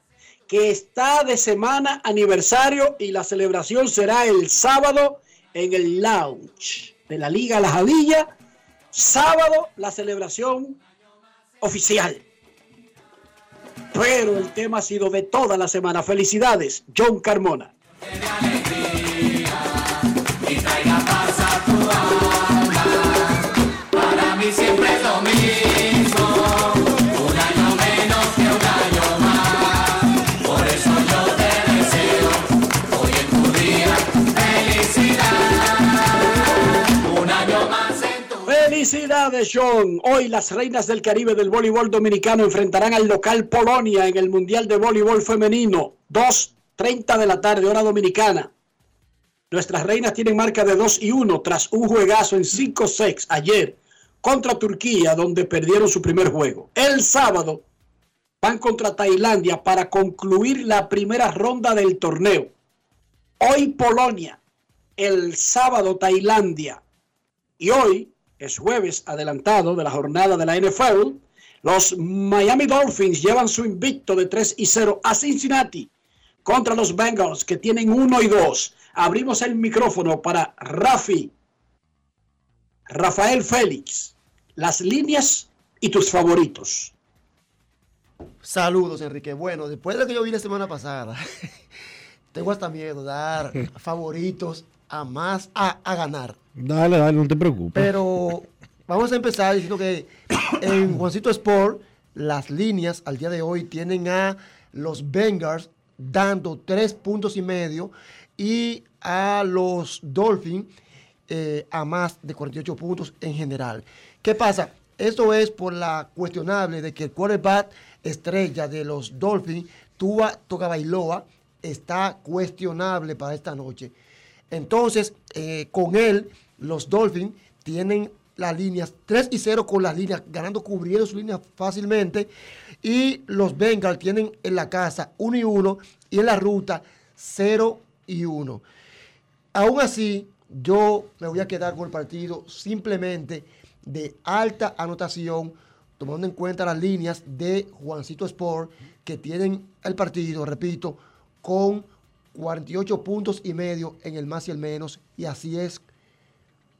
que está de semana aniversario y la celebración será el sábado en el lounge de la Liga La Javilla. Sábado la celebración oficial. Pero el tema ha sido de toda la semana. Felicidades, John Carmona. Felicidades, John. Hoy las reinas del Caribe del voleibol dominicano enfrentarán al local Polonia en el Mundial de Voleibol Femenino. 2.30 de la tarde, hora dominicana. Nuestras reinas tienen marca de 2 y 1 tras un juegazo en 5-6 ayer contra Turquía, donde perdieron su primer juego. El sábado van contra Tailandia para concluir la primera ronda del torneo. Hoy Polonia, el sábado Tailandia. Y hoy es jueves adelantado de la jornada de la NFL. Los Miami Dolphins llevan su invicto de 3 y 0 a Cincinnati contra los Bengals que tienen 1 y 2. Abrimos el micrófono para Rafi, Rafael Félix, las líneas y tus favoritos. Saludos, Enrique. Bueno, después de lo que yo vi la semana pasada, tengo hasta miedo de dar favoritos a más a, a ganar. Dale, dale, no te preocupes. Pero vamos a empezar diciendo que en Juancito Sport, las líneas al día de hoy tienen a los Bengals dando tres puntos y medio y a los Dolphins eh, a más de 48 puntos en general. ¿Qué pasa? Esto es por la cuestionable de que el quarterback estrella de los Dolphins, Tua Togabailoa, está cuestionable para esta noche. Entonces, eh, con él, los Dolphins tienen las líneas 3 y 0 con las líneas, ganando, cubriendo sus líneas fácilmente. Y los Bengals tienen en la casa 1 y 1 y en la ruta 0 y 1. Aún así, yo me voy a quedar con el partido simplemente de alta anotación, tomando en cuenta las líneas de Juancito Sport, que tienen el partido, repito, con 48 puntos y medio en el más y el menos, y así es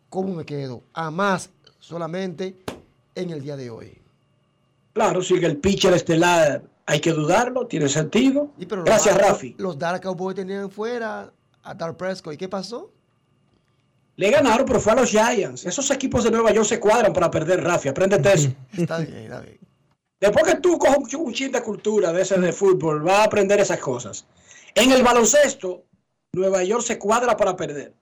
como me quedo. A más solamente en el día de hoy. Claro, si el pitcher estelar hay que dudarlo, tiene sentido. Y pero los Gracias, Dallas- Rafi. Los Dallas Cowboys tenían fuera a Dar Prescott. ¿Y qué pasó? Le ganaron, pero fue a los Giants. Esos equipos de Nueva York se cuadran para perder, Rafi. Apréndete eso. Está bien, está bien. Después que tú cojas un, un chin de cultura de ese de fútbol, vas a aprender esas cosas. En el baloncesto, Nueva York se cuadra para perder.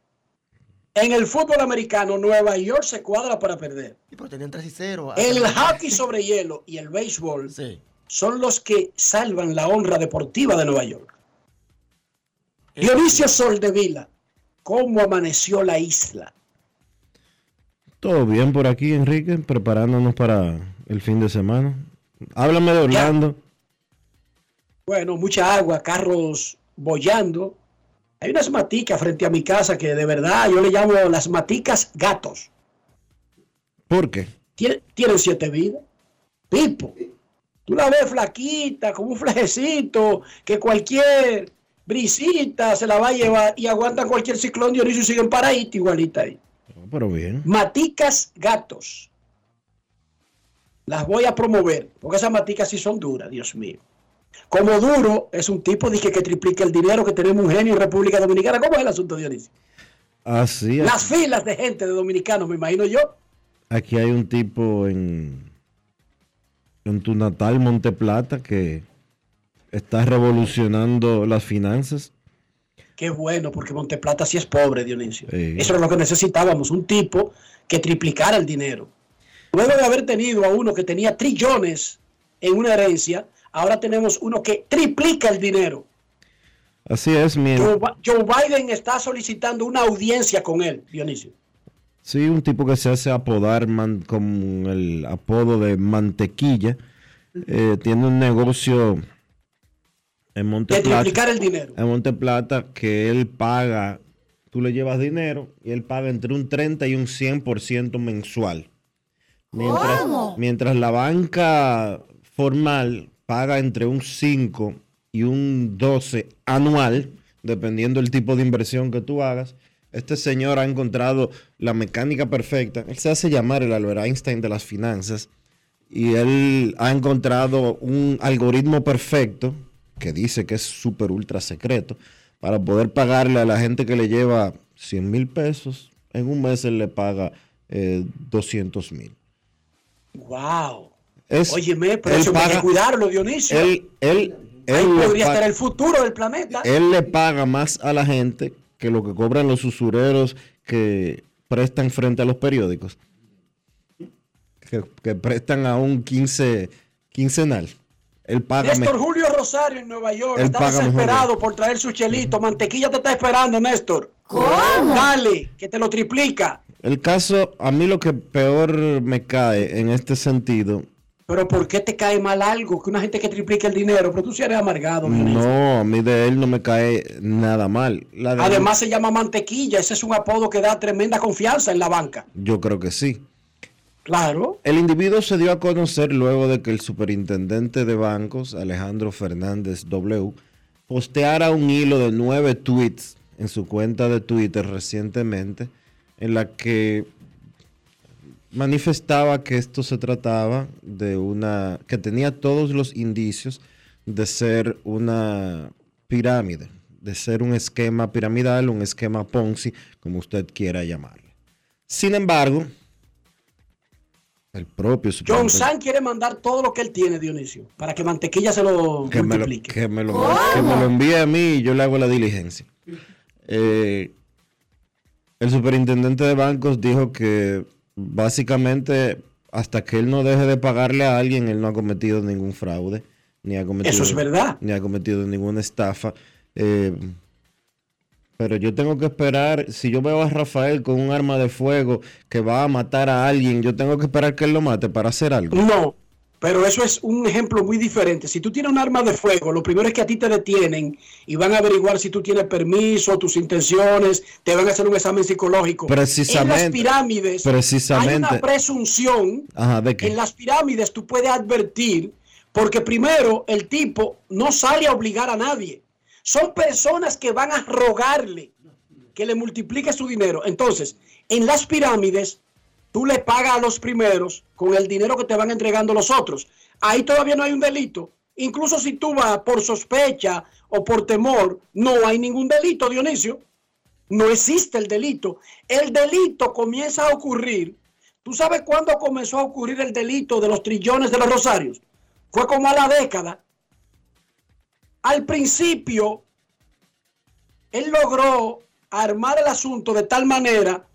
En el fútbol americano, Nueva York se cuadra para perder. Y pero tenían 3 y 0. El hockey sobre hielo y el béisbol son los que salvan la honra deportiva de Nueva York. Dionisio Soldevila, ¿cómo amaneció la isla? Todo bien por aquí, Enrique, preparándonos para el fin de semana. Háblame de Orlando. Bueno, mucha agua, carros bollando. Hay unas maticas frente a mi casa que de verdad yo le llamo las maticas gatos. ¿Por qué? Tienen, tienen siete vidas. Pipo. Tú la ves flaquita, como un flejecito, que cualquier brisita se la va a llevar y aguantan cualquier ciclón Dionisio y siguen paraditos igualita ahí. Pero bien. Maticas gatos. Las voy a promover, porque esas maticas sí son duras, Dios mío. Como duro es un tipo dije, que triplica el dinero que tenemos un genio en República Dominicana. ¿Cómo es el asunto, Dionisio? Así Las filas de gente de dominicanos, me imagino yo. Aquí hay un tipo en, en tu natal Monteplata que está revolucionando las finanzas. Qué bueno, porque Monteplata sí es pobre, Dionisio. Sí. Eso es lo que necesitábamos, un tipo que triplicara el dinero. Luego de haber tenido a uno que tenía trillones en una herencia, ahora tenemos uno que triplica el dinero. Así es, mi, Joe, Bi- Joe Biden está solicitando una audiencia con él, Dionisio. sí, un tipo que se hace apodar man- con el apodo de mantequilla. Eh, tiene un negocio en De Monteplata. triplicar el dinero. en Monteplata que él paga, tú le llevas dinero y él paga entre un 30 y un 100% mensual. Mientras, mientras la banca formal paga entre un 5 y un 12 anual, dependiendo del tipo de inversión que tú hagas, este señor ha encontrado la mecánica perfecta. Él se hace llamar el Albert Einstein de las finanzas y él ha encontrado un algoritmo perfecto que dice que es súper ultra secreto para poder pagarle a la gente que le lleva 100 mil pesos. En un mes él le paga eh, 200 mil. Wow. Es- Óyeme, pero él eso hay que paga- cuidarlo, Dionisio. Él, él, Ahí él, le podría estar el futuro del planeta. él le paga más a la gente que lo que cobran los usureros que prestan frente a los periódicos. Que, que prestan a un 15 quincenal. Él paga me- Néstor Julio Rosario en Nueva York Él está paga mejor desesperado por traer su chelito. Mantequilla te está esperando, Néstor. Dale, que te lo triplica. El caso, a mí lo que peor me cae en este sentido, Pero ¿por qué te cae mal algo? Que una gente que triplica el dinero, pero tú sí eres amargado. Dionisio. no, a mí de él no me cae nada mal. La de él, Además se llama mantequilla. Ese es un apodo que da tremenda confianza en la banca. yo creo que sí. Claro. El individuo se dio a conocer luego de que el superintendente de bancos, Alejandro Fernández W., posteara un hilo de nueve tweets en su cuenta de Twitter recientemente, en la que manifestaba que esto se trataba de una, que tenía todos los indicios de ser una pirámide, de ser un esquema piramidal, un esquema Ponzi, como usted quiera llamarle. Sin embargo, el propio John San quiere mandar todo lo que él tiene, Dionisio, para que mantequilla se lo que me lo, multiplique. que me lo- que me lo envíe a mí y yo le hago la diligencia. Eh, el superintendente de bancos dijo que básicamente hasta que él no deje de pagarle a alguien, él no ha cometido ningún fraude, ni ha cometido, Eso es verdad. ni ha cometido ninguna estafa. Eh, pero yo tengo que esperar, si yo veo a Rafael con un arma de fuego que va a matar a alguien, yo tengo que esperar que él lo mate para hacer algo. No, pero eso es un ejemplo muy diferente. Si tú tienes un arma de fuego, lo primero es que a ti te detienen y van a averiguar si tú tienes permiso, tus intenciones, te van a hacer un examen psicológico. Precisamente. En las pirámides Precisamente. hay una presunción. Ajá, ¿de qué? En las pirámides tú puedes advertir, porque primero el tipo no sale a obligar a nadie. Son personas que van a rogarle que le multiplique su dinero. Entonces, en las pirámides, tú le pagas a los primeros con el dinero que te van entregando los otros. Ahí todavía no hay un delito. Incluso si tú vas por sospecha o por temor, no hay ningún delito, Dionisio. No existe el delito. El delito comienza a ocurrir. ¿Tú sabes cuándo comenzó a ocurrir el delito de los trillones de los rosarios? Fue como a la década. Al principio, él logró armar el asunto de tal manera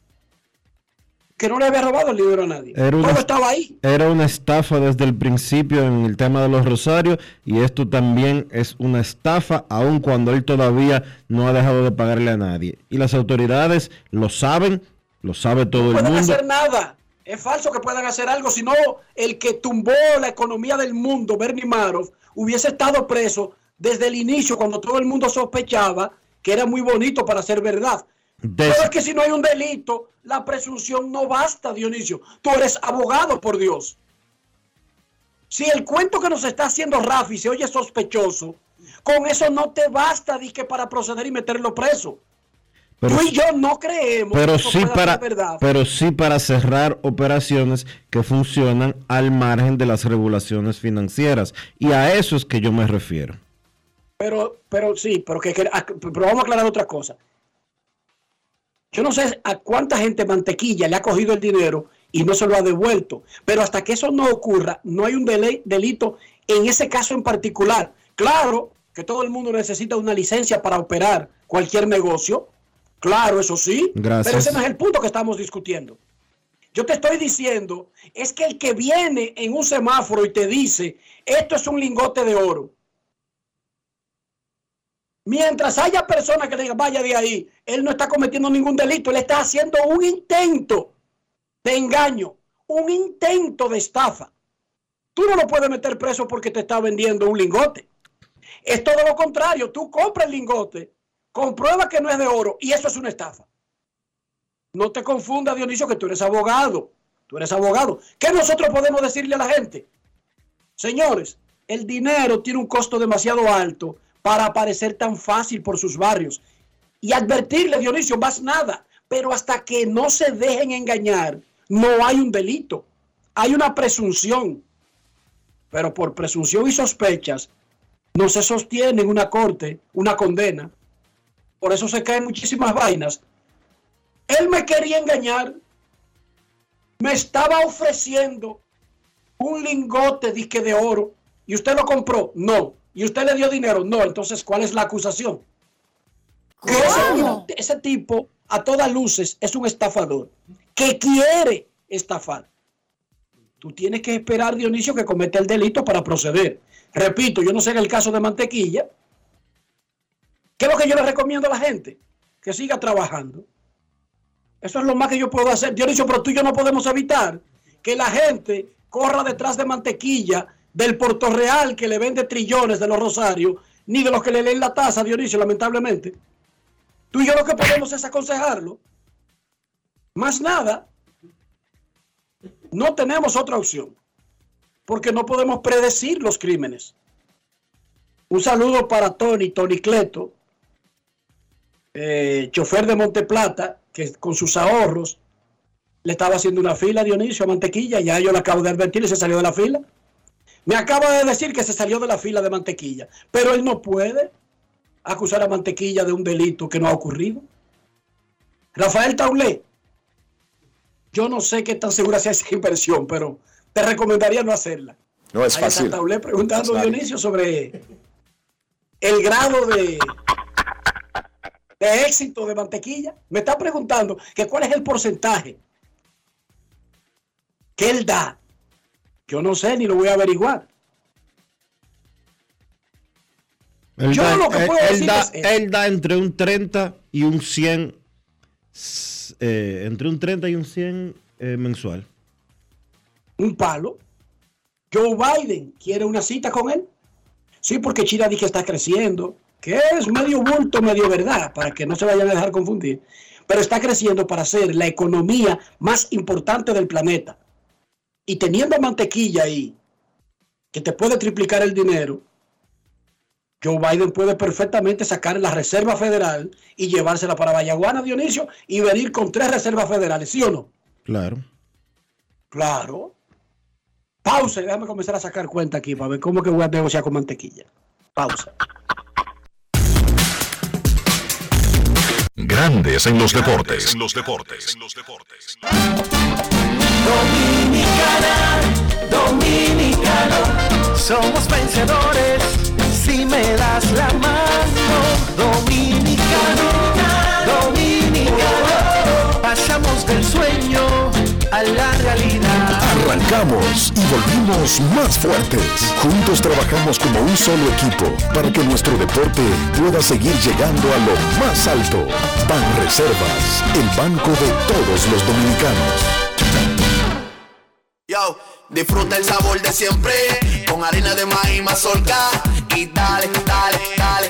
que no le había robado el dinero a nadie. Era una- Todo estaba ahí. Era una estafa desde el principio en el tema de los rosarios y esto también es una estafa aun cuando él todavía no ha dejado de pagarle a nadie. Y las autoridades lo saben, lo sabe todo No el pueden mundo. hacer nada. Es falso que puedan hacer algo, sino el que tumbó la economía del mundo, Bernie Madoff, hubiese estado preso desde el inicio, cuando todo el mundo sospechaba que era muy bonito para ser verdad. Des- Pero es que si no hay un delito, la presunción no basta, Dionisio. Tú eres abogado, por Dios. Si el cuento que nos está haciendo Rafi se oye sospechoso, con eso no te basta que para proceder y meterlo preso. Pero, Tú y yo no creemos pero que eso sí para, verdad. pero sí para cerrar operaciones que funcionan al margen de las regulaciones financieras. Y a eso es que yo me refiero. Pero, pero sí, pero, que, que- a- pero vamos a aclarar otra cosa. Yo no sé a cuánta gente mantequilla le ha cogido el dinero y no se lo ha devuelto. Pero hasta que eso no ocurra, no hay un delito en ese caso en particular. Claro que todo el mundo necesita una licencia para operar cualquier negocio. Claro, eso sí. Gracias. Pero ese no es el punto que estamos discutiendo. Yo te estoy diciendo, es que el que viene en un semáforo y te dice, esto es un lingote de oro. Mientras haya personas que le digan, vaya de ahí, él no está cometiendo ningún delito, él está haciendo un intento de engaño, un intento de estafa. Tú no lo puedes meter preso porque te está vendiendo un lingote. Es todo lo contrario, tú compras el lingote, comprueba que no es de oro y eso es una estafa. No te confundas, Dionisio, que tú eres abogado. Tú eres abogado. ¿Qué nosotros podemos decirle a la gente? Señores, el dinero tiene un costo demasiado alto para aparecer tan fácil por sus barrios. Y advertirle, Dionisio, más nada. Pero hasta que no se dejen engañar, no hay un delito. Hay una presunción. Pero por presunción y sospechas, no se sostiene en una corte una condena. Por eso se caen muchísimas vainas. Él me quería engañar. Me estaba ofreciendo un lingote disque de oro y usted lo compró. No. Y usted le dio dinero. No. Entonces, ¿cuál es la acusación? Ese tipo, a todas luces, es un estafador que quiere estafar. Tú tienes que esperar, Dionisio, que cometa el delito para proceder. Repito, yo no sé en el caso de Mantequilla. ¿Qué es lo que yo le recomiendo a la gente? Que siga trabajando. Eso es lo más que yo puedo hacer. Dionisio, pero tú y yo no podemos evitar que la gente corra detrás de mantequilla del Puerto Real que le vende trillones de los Rosarios, ni de los que le leen la taza, Dionisio, lamentablemente. Tú y yo lo que podemos es aconsejarlo. Más nada. No tenemos otra opción. Porque no podemos predecir los crímenes. Un saludo para Tony, Tony Cleto, eh, chofer de Monteplata, que con sus ahorros le estaba haciendo una fila a Dionisio a Mantequilla, ya yo le acabo de advertir y se salió de la fila. Me acaba de decir que se salió de la fila de Mantequilla, pero él no puede acusar a Mantequilla de un delito que no ha ocurrido. Rafael Taulé, yo no sé qué tan segura sea esa inversión, pero te recomendaría no hacerla. No es Ahí está fácil. Taulé preguntando a Dionisio sobre el grado de, de éxito de mantequilla. Me está preguntando que cuál es el porcentaje que él da. Yo no sé ni lo voy a averiguar. Él, Yo da, lo que él- puedo él decir da- es él da entre un 30 y un 100, s- eh, entre un 30 y un 100 eh, mensual. Un palo. Joe Biden quiere una cita con él. Sí, porque China dice que está creciendo, que es medio bulto, medio verdad, para que no se vayan a dejar confundir. Pero está creciendo para ser la economía más importante del planeta. Y teniendo mantequilla ahí, que te puede triplicar el dinero, Joe Biden puede perfectamente sacar la Reserva Federal y llevársela para Vallaguana, Dionisio, y venir con tres reservas federales, ¿sí o no? Claro. Claro. Pausa y déjame comenzar a sacar cuenta aquí para ver cómo que voy a negociar con mantequilla. Pausa. Grandes en los deportes. En los deportes. Dominicana, dominicano, somos vencedores si me das la mano. Dominicano, dominicano, Y volvimos más fuertes. Juntos trabajamos como un solo equipo para que nuestro deporte pueda seguir llegando a lo más alto. Ban Reservas, el banco de todos los dominicanos. Yo, disfruta el sabor de siempre con harina de maíz mazorca y dale, dale, dale,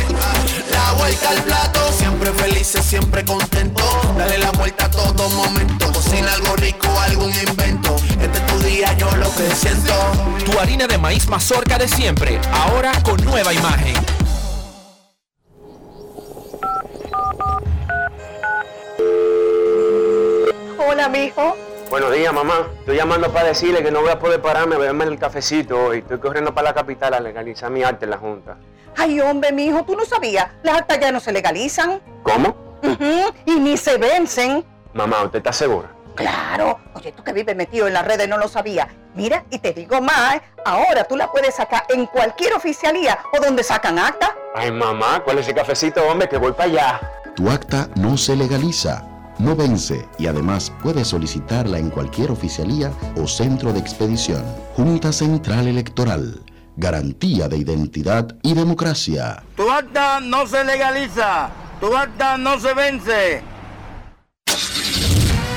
La vuelta al plato, siempre felices, siempre contento. Dale la vuelta a todo momento. Cocina algo rico, algún invento. Este es tu día, yo lo que siento. Tu harina de maíz mazorca de siempre, ahora con nueva imagen. Hola, mijo. Buenos días, mamá. Estoy llamando para decirle que no voy a poder pararme a beberme el cafecito hoy. Estoy corriendo para la capital a legalizar mi arte en la Junta. Ay, hombre, mijo, tú no sabías. Las actas ya no se legalizan. ¿Cómo? Ujú, Y ni se vencen. Mamá, ¿usted está segura? Claro. Oye, tú que vives metido en las redes no lo sabías. Mira, y te digo más, ¿eh? ahora tú la puedes sacar en cualquier oficialía o donde sacan acta. Ay, mamá, ¿cuál es ese cafecito, hombre? Que voy para allá. Tu acta no se legaliza, no vence y además puedes solicitarla en cualquier oficialía o centro de expedición. Junta Central Electoral. Garantía de identidad y democracia. Tu acta no se legaliza, tu acta no se vence.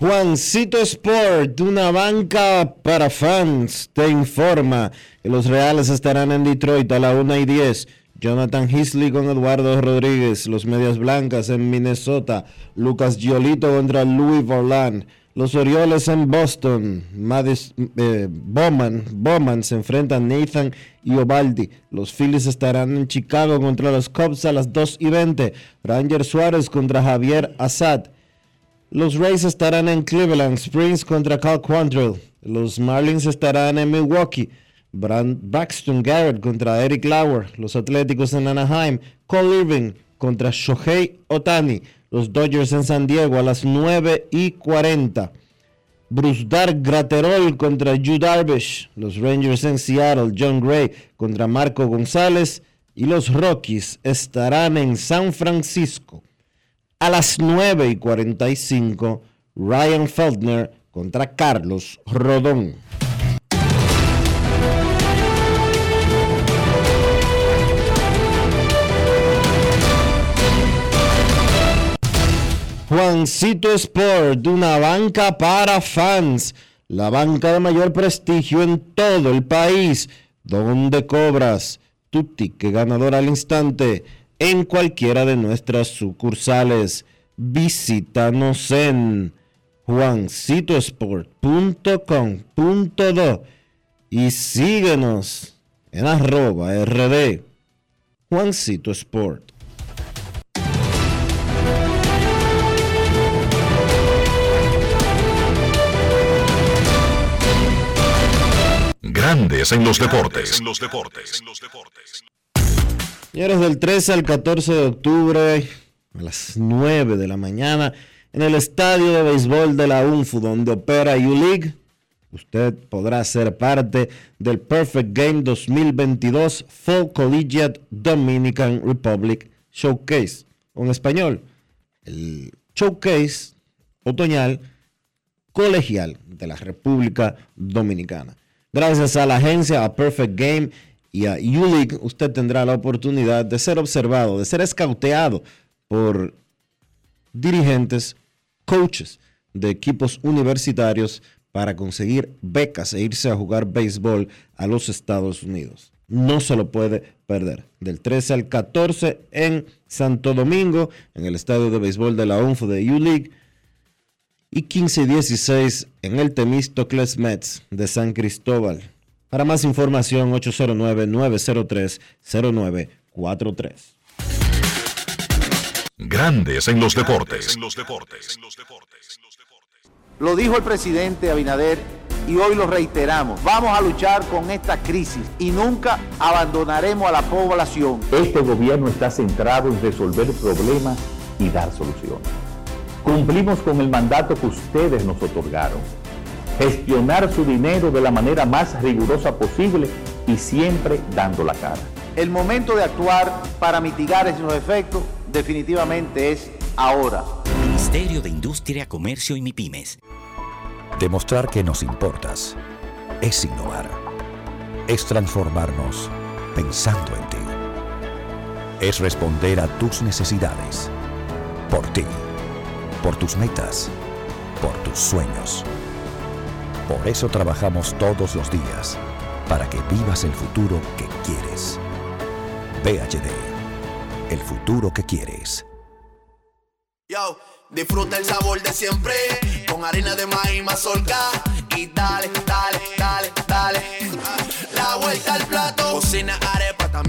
Juancito Sport, una banca para fans, te informa que los Reales estarán en Detroit a la 1 y 10. Jonathan Hisley con Eduardo Rodríguez, los Medias Blancas en Minnesota, Lucas Giolito contra Louis Vorlan, los Orioles en Boston, Madis, eh, Bowman, Bowman se enfrentan a Nathan y Ovaldi, los Phillies estarán en Chicago contra los Cubs a las 2 y 20, Ranger Suárez contra Javier Assad, los Rays estarán en Cleveland, Springs contra Cal Quantrill. Los Marlins estarán en Milwaukee. Braxton Garrett contra Eric Lauer. Los Atléticos en Anaheim. Cole Irving contra Shohei Otani. Los Dodgers en San Diego a las 9 y 40. Bruce Dark Graterol contra Yu Darvish. Los Rangers en Seattle. John Gray contra Marco González. Y los Rockies estarán en San Francisco. A las 9 y 45, Ryan Feldner contra Carlos Rodón. Juancito Sport, una banca para fans, la banca de mayor prestigio en todo el país, donde cobras tu ticket ganador al instante en cualquiera de nuestras sucursales. Visítanos en juancitosport.com.do y síguenos en arroba rd Juancito Sport. Grandes en los deportes. En los deportes. Señores, del 13 al 14 de octubre, a las 9 de la mañana, en el estadio de béisbol de la UNFU, donde opera U-League, usted podrá ser parte del Perfect Game 2022 Fall Collegiate Dominican Republic Showcase. O en español, el Showcase otoñal colegial de la República Dominicana. Gracias a la agencia, a Perfect Game y a U-League, usted tendrá la oportunidad de ser observado, de ser escauteado por dirigentes, coaches de equipos universitarios para conseguir becas e irse a jugar béisbol a los Estados Unidos. no se lo puede perder. Del 13 al 14 en Santo Domingo, en el estadio de béisbol de la UNFO de U-League. Y 15 y 16 en el Temístocles Mets de San Cristóbal. Para más información, 809-903-0943. Grandes en los deportes. Lo dijo el presidente Abinader y hoy lo reiteramos. Vamos a luchar con esta crisis y nunca abandonaremos a la población. Este gobierno está centrado en resolver problemas y dar soluciones. Cumplimos con el mandato que ustedes nos otorgaron. Gestionar su dinero de la manera más rigurosa posible y siempre dando la cara. El momento de actuar para mitigar esos efectos definitivamente es ahora. Ministerio de Industria, Comercio y MIPIMES. Demostrar que nos importas es innovar. Es transformarnos pensando en ti. Es responder a tus necesidades. Por ti. Por tus metas. Por tus sueños. Por eso trabajamos todos los días. Para que vivas el futuro que quieres. PHD. El futuro que quieres. Yo, disfruta el sabor de siempre con harina de maíz mazorca y dale, dale, dale, dale. La vuelta al plato, cocina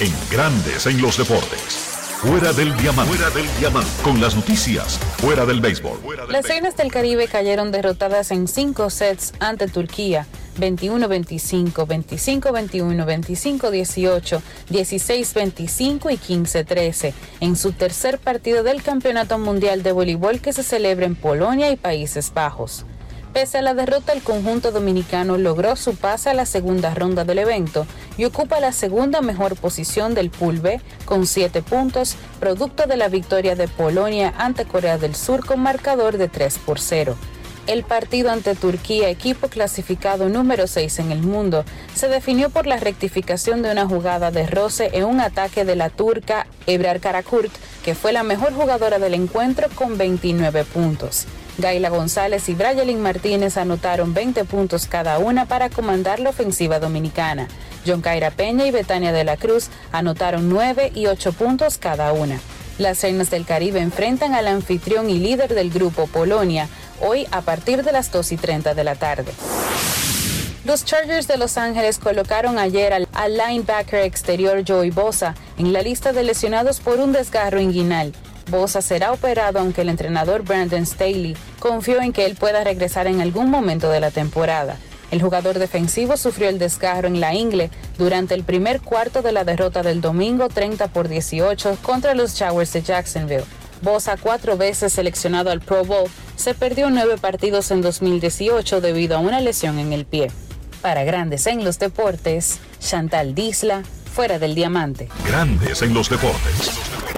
En Grandes en los deportes. Fuera del diamante. Fuera del diamante. Con las noticias. Fuera del béisbol. Las reinas del Caribe cayeron derrotadas en cinco sets ante Turquía. 21-25, 25-21, 25-18, 16-25 y 15-13 en su tercer partido del Campeonato Mundial de Voleibol que se celebra en Polonia y Países Bajos. Pese a la derrota, el conjunto dominicano logró su pase a la segunda ronda del evento y ocupa la segunda mejor posición del Pool B con 7 puntos, producto de la victoria de Polonia ante Corea del Sur con marcador de 3 por 0. El partido ante Turquía, equipo clasificado número 6 en el mundo, se definió por la rectificación de una jugada de roce en un ataque de la turca Ebrar Karakurt, que fue la mejor jugadora del encuentro con 29 puntos. Gaila González y Brayelin Martínez anotaron 20 puntos cada una para comandar la ofensiva dominicana. John Caira Peña y Betania de la Cruz anotaron 9 y 8 puntos cada una. Las Reinas del Caribe enfrentan al anfitrión y líder del grupo Polonia hoy a partir de las 2 y 30 de la tarde. Los Chargers de Los Ángeles colocaron ayer al, al linebacker exterior Joey Bosa en la lista de lesionados por un desgarro inguinal. Bosa será operado aunque el entrenador Brandon Staley confió en que él pueda regresar en algún momento de la temporada. El jugador defensivo sufrió el desgarro en la ingle durante el primer cuarto de la derrota del domingo 30 por 18 contra los Jaguars de Jacksonville. Bosa, cuatro veces seleccionado al Pro Bowl, se perdió nueve partidos en 2018 debido a una lesión en el pie. Para Grandes en los Deportes, Chantal Disla, fuera del diamante. Grandes en los deportes.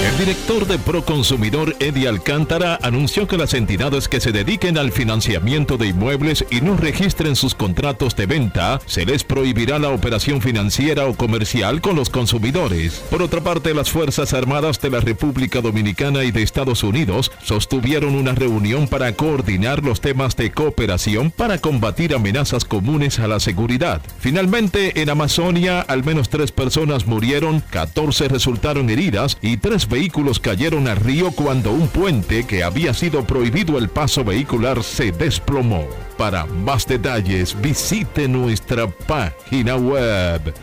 El director de Proconsumidor, Eddie Alcántara, anunció que las entidades que se dediquen al financiamiento de inmuebles y no registren sus contratos de venta, se les prohibirá la operación financiera o comercial con los consumidores. Por otra parte, las Fuerzas Armadas de la República Dominicana y de Estados Unidos sostuvieron una reunión para coordinar los temas de cooperación para combatir amenazas comunes a la seguridad. Finalmente, en Amazonia, al menos tres personas murieron, 14 resultaron heridas y tres vehículos cayeron al río cuando un puente que había sido prohibido el paso vehicular se desplomó. Para más detalles visite nuestra página web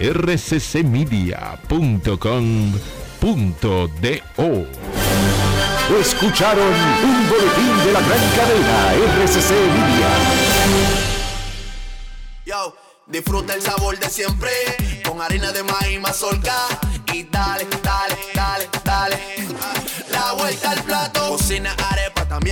rccmedia.com.do. Escucharon un boletín de la gran cadena RCC Media. Yo, disfruta el sabor de siempre con harina de maíz mazorca y dale, dale,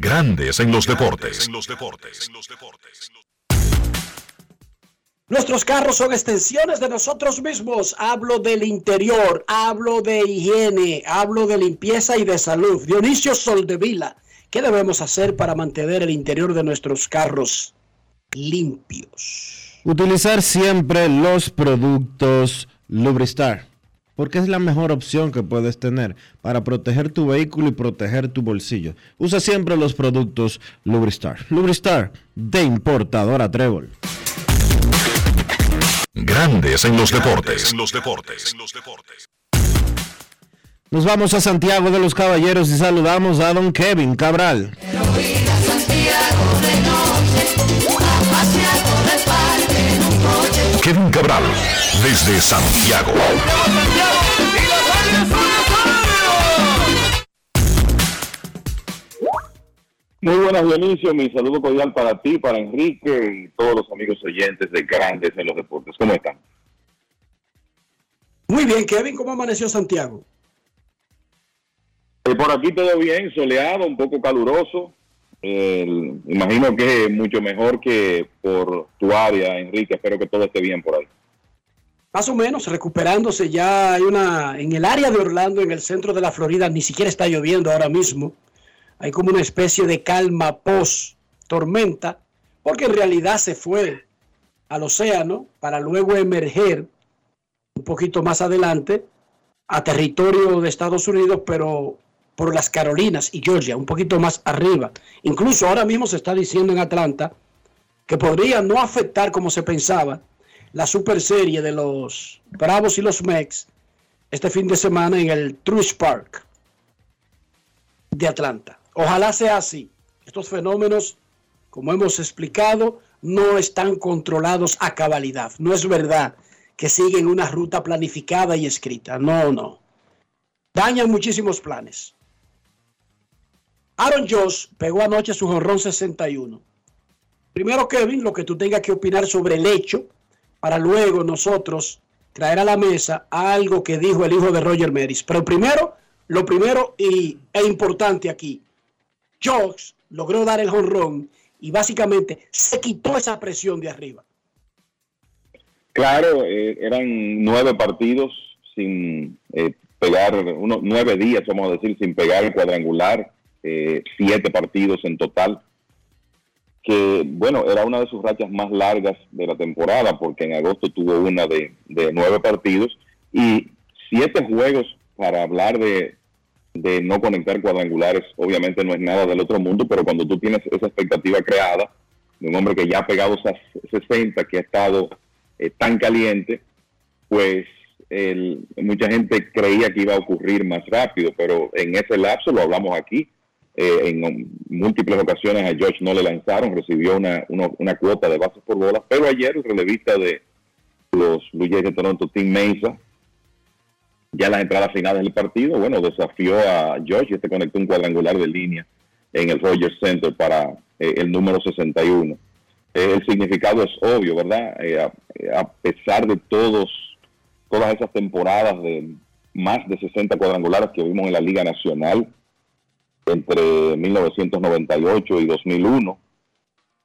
Grandes en los deportes. Nuestros carros son extensiones de nosotros mismos. Hablo del interior, hablo de higiene, hablo de limpieza y de salud. Dionisio Soldevila, ¿qué debemos hacer para mantener el interior de nuestros carros limpios? Utilizar siempre los productos Lubristar, porque es la mejor opción que puedes tener para proteger tu vehículo y proteger tu bolsillo. Usa siempre los productos Lubristar. Lubristar de importadora Trébol. Grandes en los deportes. Nos vamos a Santiago de los Caballeros y saludamos a don Kevin Cabral. Kevin Cabral, desde Santiago. Muy buenas, Dionisio. Mi saludo cordial para ti, para Enrique y todos los amigos oyentes de Grandes en los Deportes. ¿Cómo están? Muy bien, Kevin, ¿cómo amaneció Santiago? Eh, por aquí todo bien, soleado, un poco caluroso. Imagino que mucho mejor que por tu área, Enrique. Espero que todo esté bien por ahí. Más o menos, recuperándose ya hay una, en el área de Orlando, en el centro de la Florida, ni siquiera está lloviendo ahora mismo. Hay como una especie de calma post tormenta, porque en realidad se fue al océano para luego emerger un poquito más adelante a territorio de Estados Unidos, pero por las Carolinas y Georgia, un poquito más arriba. Incluso ahora mismo se está diciendo en Atlanta que podría no afectar como se pensaba la super serie de los Bravos y los Mex este fin de semana en el Truist Park de Atlanta. Ojalá sea así. Estos fenómenos, como hemos explicado, no están controlados a cabalidad. No es verdad que siguen una ruta planificada y escrita. No, no. Dañan muchísimos planes. Aaron Josh pegó anoche su jonrón 61. Primero, Kevin, lo que tú tengas que opinar sobre el hecho, para luego nosotros traer a la mesa algo que dijo el hijo de Roger Maris. Pero primero, lo primero y, e importante aquí, Josh logró dar el jonrón y básicamente se quitó esa presión de arriba. Claro, eh, eran nueve partidos sin eh, pegar, unos nueve días, vamos a decir, sin pegar el cuadrangular, eh, siete partidos en total, que bueno, era una de sus rachas más largas de la temporada, porque en agosto tuvo una de, nueve partidos y siete juegos para hablar de, de no conectar cuadrangulares, obviamente no es nada del otro mundo, pero cuando tú tienes esa expectativa creada, de un hombre que ya ha pegado esas 60, que ha estado eh, tan caliente, pues el- mucha gente creía que iba a ocurrir más rápido, pero en ese lapso, lo hablamos aquí, eh, en múltiples ocasiones a George no le lanzaron, recibió una, una, una cuota de bases por bolas, pero ayer el relevista de los Blue de Toronto, Tim Mesa, ya en las entradas finales del partido, bueno, desafió a George y este conectó un cuadrangular de línea en el Rogers Center para eh, el número 61. Eh, el significado es obvio, ¿verdad? Eh, a, a pesar de todos todas esas temporadas de más de 60 cuadrangulares que vimos en la Liga Nacional entre 1998 y 2001,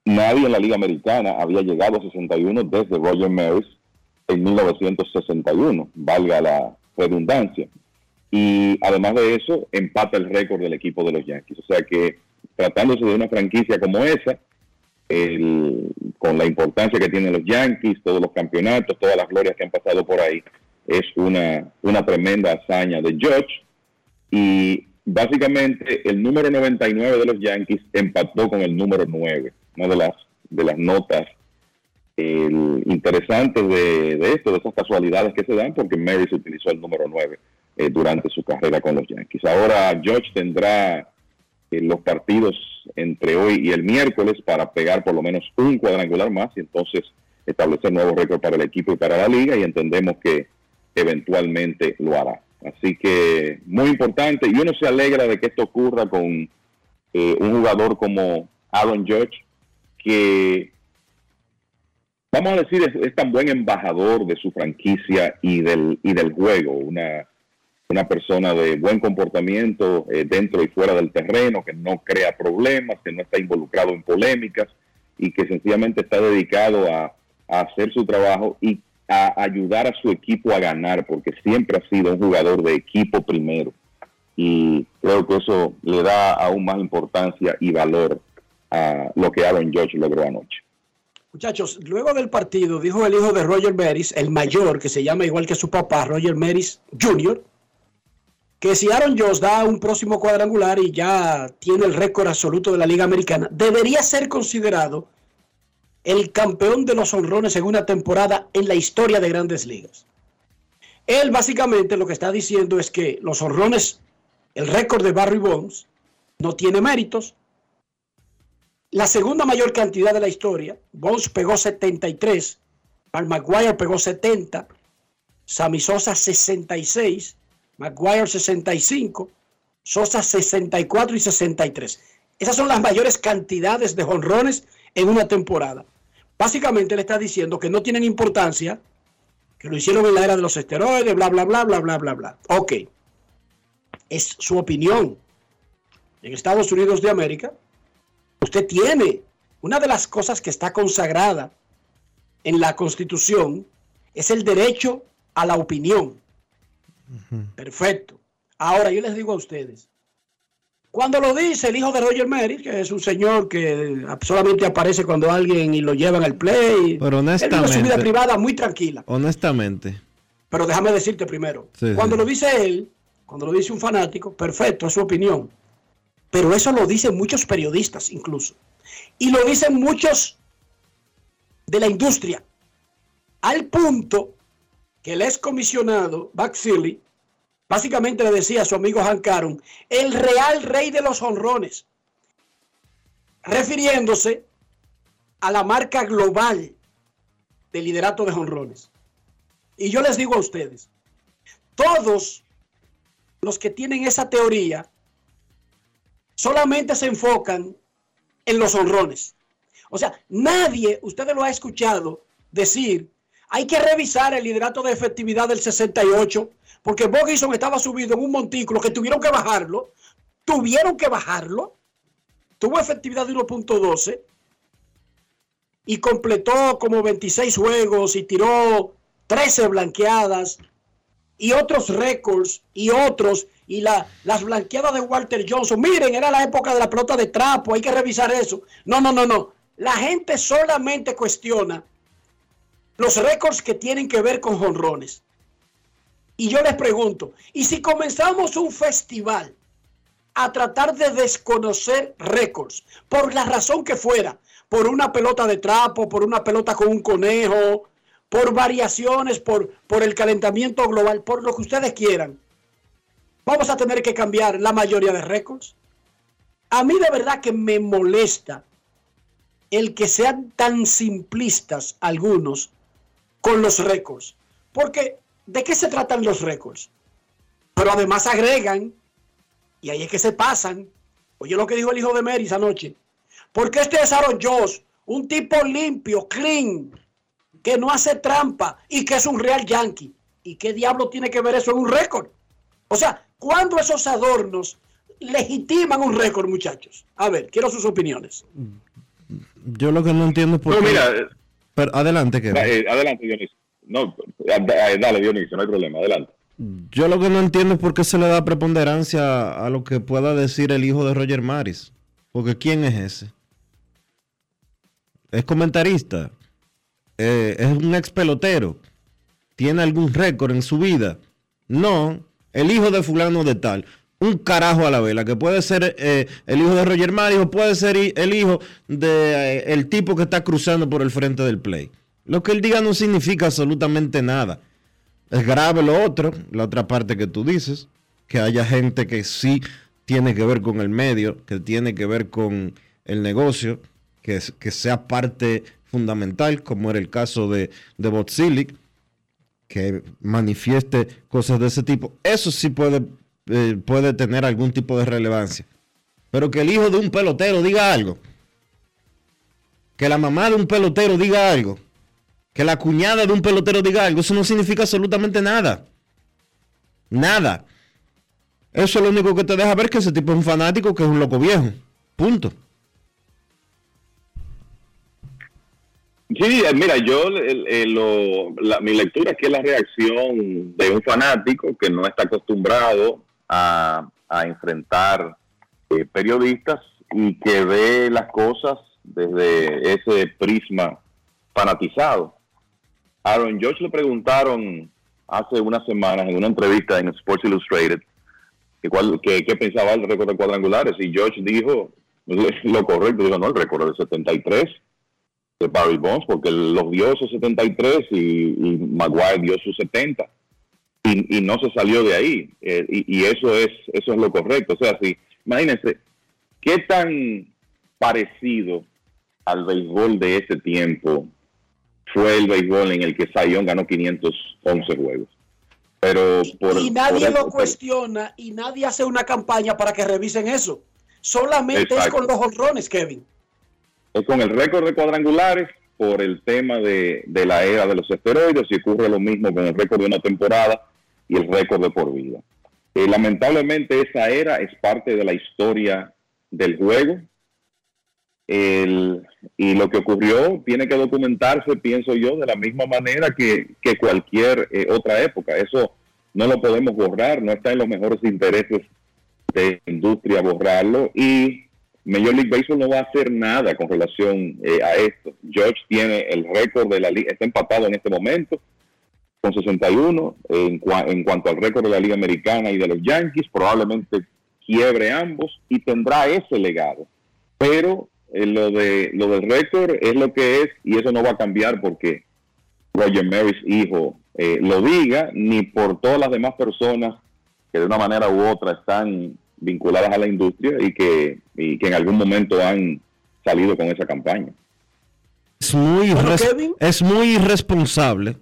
nadie en la Liga Americana había llegado a 61 desde Roger Maris en 1961, valga la redundancia. Y además de eso, empata el récord del equipo de los Yankees. O sea que tratándose de una franquicia como esa, con la importancia que tienen los Yankees, todos los campeonatos, todas las glorias que han pasado por ahí, es una, una tremenda hazaña de George. Y básicamente el número 99 de los Yankees empató con el número 9. Una de las, de las notas interesantes de, de esto, de esas casualidades que se dan, porque Maris utilizó el número 9 eh, durante su carrera con los Yankees. Ahora George tendrá eh, los partidos entre hoy y el miércoles para pegar por lo menos un cuadrangular más y entonces establecer nuevos récords para el equipo y para la liga y entendemos que eventualmente lo hará. Así que muy importante. Y uno se alegra de que esto ocurra con eh, un jugador como Aaron Judge que vamos a decir es, tan buen embajador de su franquicia y del y del juego, una una persona de buen comportamiento eh, dentro y fuera del terreno, que no crea problemas, que no está involucrado en polémicas y que sencillamente está dedicado a, a hacer su trabajo y a ayudar a su equipo a ganar, porque siempre ha sido un jugador de equipo primero. Y creo que eso le da aún más importancia y valor a lo que Aaron George logró anoche. Muchachos, luego del partido dijo el hijo de Roger Maris, el mayor, que se llama igual que su papá, Roger Maris Jr., que si Aaron Jones da un próximo cuadrangular y ya tiene el récord absoluto de la Liga Americana, debería ser considerado el campeón de los honrones en una temporada en la historia de grandes ligas. Él básicamente lo que está diciendo es que los honrones, el récord de Barry Bonds, no tiene méritos. La segunda mayor cantidad de la historia, Bonds pegó 73, Mark McGuire pegó 70, Sammy Sosa 66, McGuire 65, Sosa 64 y 63. Esas son las mayores cantidades de honrones en una temporada. Básicamente le está diciendo que no tienen importancia, que lo hicieron en la era de los esteroides, bla, bla, bla, bla, bla, bla, bla. Ok. Es su opinión. En Estados Unidos de América, usted tiene una de las cosas que está consagrada en la Constitución, es el derecho a la opinión. Perfecto. Ahora yo les digo a ustedes, cuando lo dice el hijo de Roger Mary, que es un señor que solamente aparece cuando alguien y lo llevan al play, pero honestamente, él su vida privada muy tranquila. Honestamente. Pero déjame decirte primero, cuando lo dice él, cuando lo dice un fanático, perfecto, es su opinión. Pero eso lo dicen muchos periodistas incluso. Y lo dicen muchos de la industria. Al punto que el excomisionado Buck Philly básicamente le decía a su amigo Hank Aaron, el real rey de los honrones, refiriéndose a la marca global de liderato de honrones. Y yo les digo a ustedes, todos los que tienen esa teoría solamente se enfocan en los honrones. O sea, nadie, ustedes lo ha escuchado decir hay que revisar el liderato de efectividad del 68, porque Bogison estaba subido en un montículo que tuvieron que bajarlo, tuvieron que bajarlo, tuvo efectividad de 1.12 y completó como 26 juegos y tiró 13 blanqueadas y otros récords y otros y la, las blanqueadas de Walter Johnson. Miren, era la época de la pelota de trapo, hay que revisar eso. No, no, no, no. La gente solamente cuestiona los récords que tienen que ver con jonrones. Y yo les pregunto, ¿y si comenzamos un festival a tratar de desconocer récords, por la razón que fuera, por una pelota de trapo, por una pelota con un conejo, por variaciones, por, por el calentamiento global, por lo que ustedes quieran, vamos a tener que cambiar la mayoría de récords? A mí de verdad que me molesta el que sean tan simplistas algunos con los récords. Porque, ¿de qué se tratan los récords? Pero además agregan, y ahí es que se pasan. Oye lo que dijo el hijo de Mary esa noche. Porque este es Aaron Josh, un tipo limpio, clean, que no hace trampa y que es un real yankee. ¿Y qué diablo tiene que ver eso en un récord? O sea, ¿cuándo esos adornos legitiman un récord, muchachos? A ver, quiero sus opiniones. Yo lo que no entiendo es por qué... mira, pero adelante, que eh, adelante, Dionisio. No, eh, dale, Dionisio, no hay problema, adelante. Yo lo que no entiendo es por qué se le da preponderancia a lo que pueda decir el hijo de Roger Maris. Porque ¿quién es ese? Es comentarista. Eh, es un ex pelotero. ¿Tiene algún récord en su vida? No. El hijo de fulano de tal un carajo a la vela, que puede ser eh, el hijo de Roger Mario puede ser el hijo del de, eh, el tipo que está cruzando por el frente del play. Lo que él diga no significa absolutamente nada. Es grave lo otro, la otra parte que tú dices, que haya gente que sí tiene que ver con el medio, que tiene que ver con el negocio, que, que sea parte fundamental, como era el caso de, de Botzilic, que manifieste cosas de ese tipo. Eso sí puede, eh, puede tener algún tipo de relevancia. Pero que el hijo de un pelotero diga algo, que la mamá de un pelotero diga algo, que la cuñada de un pelotero diga algo, eso no significa absolutamente nada. Nada. Eso es lo único que te deja ver que ese tipo es un fanático, que es un loco viejo. Punto. Sí, eh, mira, yo lo, la, mi lectura es que la reacción de un fanático que no está acostumbrado a, enfrentar eh, periodistas y que ve las cosas desde ese prisma fanatizado. Aaron George le preguntaron hace unas semanas en una entrevista en Sports Illustrated que, que, pensaba el récord de cuadrangulares y George dijo lo correcto, dijo no, el récord de 73 de Barry Bonds porque los dio esos 73 y, y Maguire dio sus 70 y, y, no se salió de ahí eh, y, y, eso es eso es lo correcto, o sea, si imagínense qué tan parecido al béisbol de ese tiempo fue el béisbol en el que Sayón ganó 511 juegos. Pero por, y nadie por lo cuestiona y nadie hace una campaña para que revisen eso. Solamente Exacto. es con los honrones, Kevin. es con el récord de cuadrangulares por el tema de, de la era de los esteroides y ocurre lo mismo con el récord de una temporada y el récord de por vida. Eh, lamentablemente esa era es parte de la historia del juego el, y lo que ocurrió tiene que documentarse, pienso yo, de la misma manera que, que cualquier eh, otra época. Eso no lo podemos borrar, no está en los mejores intereses de la industria borrarlo y Major League Baseball no va a hacer nada con relación eh, a esto. George tiene el récord de la liga, está empatado en este momento con 61 en, cua- en cuanto al récord de la Liga Americana y de los Yankees, probablemente quiebre ambos y tendrá ese legado. Pero eh, lo de lo del récord es lo que es y eso no va a cambiar porque Roger Maris hijo eh, lo diga ni por todas las demás personas que de una manera u otra están vinculadas a la industria y que, y que en algún momento han salido con esa campaña. Es muy, es muy irresponsable.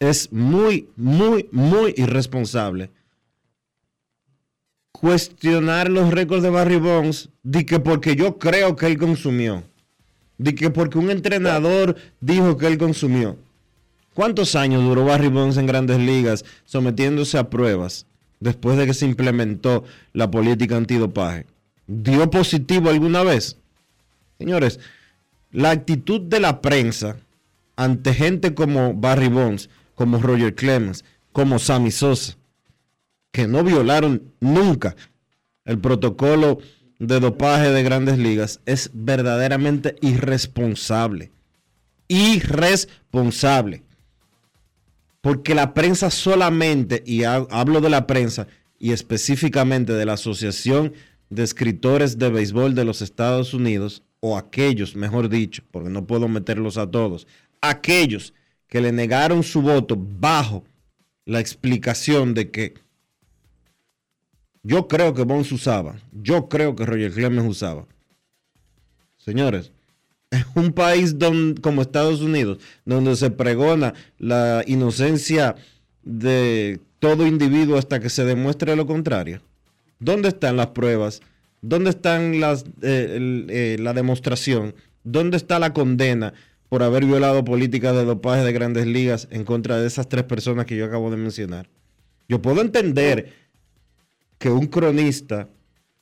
Es muy, muy, muy irresponsable cuestionar los récords de Barry Bonds de que porque yo creo que él consumió. De que porque un entrenador dijo que él consumió. ¿Cuántos años duró Barry Bonds en grandes ligas sometiéndose a pruebas después de que se implementó la política antidopaje? ¿Dio positivo alguna vez? Señores, la actitud de la prensa ante gente como Barry Bonds, como Roger Clemens, como Sammy Sosa, que no violaron nunca el protocolo de dopaje de grandes ligas, es verdaderamente irresponsable. Irresponsable. Porque la prensa solamente, y ha- hablo de la prensa y específicamente de la Asociación de Escritores de Béisbol de los Estados Unidos, o aquellos, mejor dicho, porque no puedo meterlos a todos, aquellos que le negaron su voto bajo la explicación de que yo creo que Bonds usaba, yo creo que Roger Clemens usaba. Señores, es un país como Estados Unidos, donde se pregona la inocencia de todo individuo hasta que se demuestre lo contrario. ¿Dónde están las pruebas? ¿Dónde están las, eh, eh, la demostración? ¿Dónde está la condena por haber violado políticas de dopaje de grandes ligas en contra de esas tres personas que yo acabo de mencionar? Yo puedo entender que un cronista,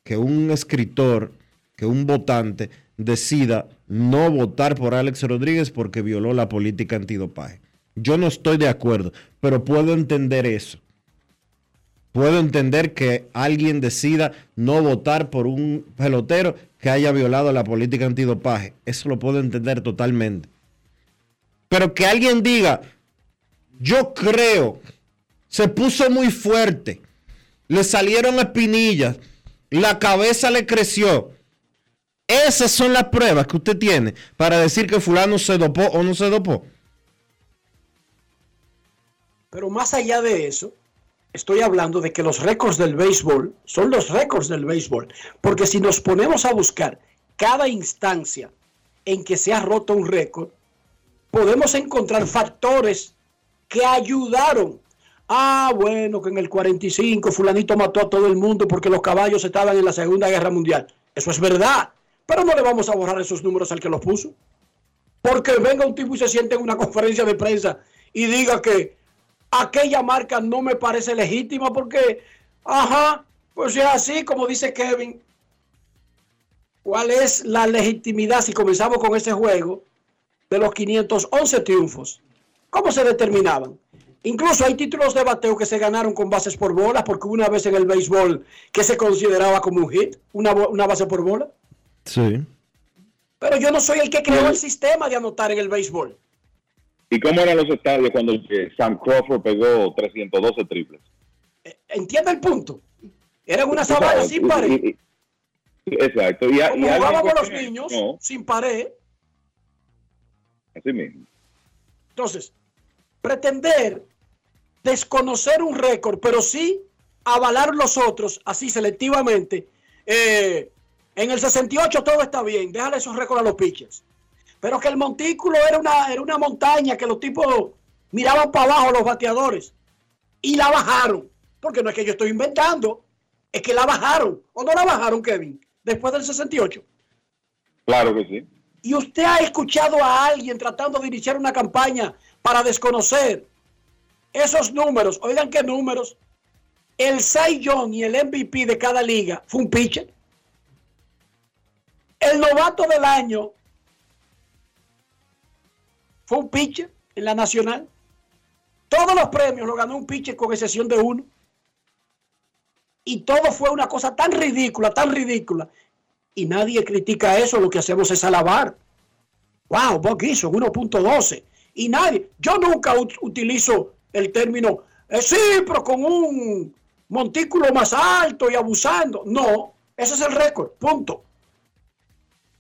que un escritor, que un votante decida no votar por Alex Rodríguez porque violó la política antidopaje. Yo no estoy de acuerdo, pero puedo entender eso. Puedo entender que alguien decida no votar por un pelotero que haya violado la política antidopaje. Eso lo puedo entender totalmente. Pero que alguien diga, yo creo, se puso muy fuerte, le salieron espinillas, la cabeza le creció. Esas son las pruebas que usted tiene para decir que fulano se dopó o no se dopó. Pero más allá de eso, Estoy hablando de que los récords del béisbol son los récords del béisbol. Porque si nos ponemos a buscar cada instancia en que se ha roto un récord, podemos encontrar factores que ayudaron. Ah, bueno, que en el 45 fulanito mató a todo el mundo porque los caballos estaban en la Segunda Guerra Mundial. Eso es verdad. Pero no le vamos a borrar esos números al que los puso. Porque venga un tipo y se siente en una conferencia de prensa y diga que aquella marca no me parece legítima porque, ajá, pues es así como dice Kevin. ¿Cuál es la legitimidad si comenzamos con ese juego de los 511 triunfos? ¿Cómo se determinaban? Incluso hay títulos de bateo que se ganaron con bases por bola, porque una vez en el béisbol que se consideraba como un hit, una, una base por bola. Sí. Pero yo no soy el que creó el sistema de anotar en el béisbol. ¿Y cómo eran los estadios cuando eh, Sam Crawford pegó 312 triples? ¿Entiende el punto? Eran una sabana sin pared. Exacto. Y, Como jugábamos los niños, sin pared. Así mismo. Entonces, pretender desconocer un récord, pero sí avalar los otros, así selectivamente. Eh, en el 68 todo está bien, déjale esos récords a los pitchers. Pero que el montículo era una, era una montaña que los tipos miraban para abajo los bateadores y la bajaron. Porque no es que yo estoy inventando, es que la bajaron. ¿O no la bajaron, Kevin? Después del 68. Claro que sí. Y usted ha escuchado a alguien tratando de iniciar una campaña para desconocer esos números. Oigan qué números. El Cy Young y el MVP de cada liga fue un pitcher. El novato del año fue un pitcher en la nacional. Todos los premios lo ganó un pitcher con excepción de uno. Y todo fue una cosa tan ridícula, tan ridícula. Y nadie critica eso, lo que hacemos es alabar. Wow, Bob Gibson, 1.12. Y nadie, yo nunca utilizo el término, eh, sí, pero con un montículo más alto y abusando. No, ese es el récord, punto.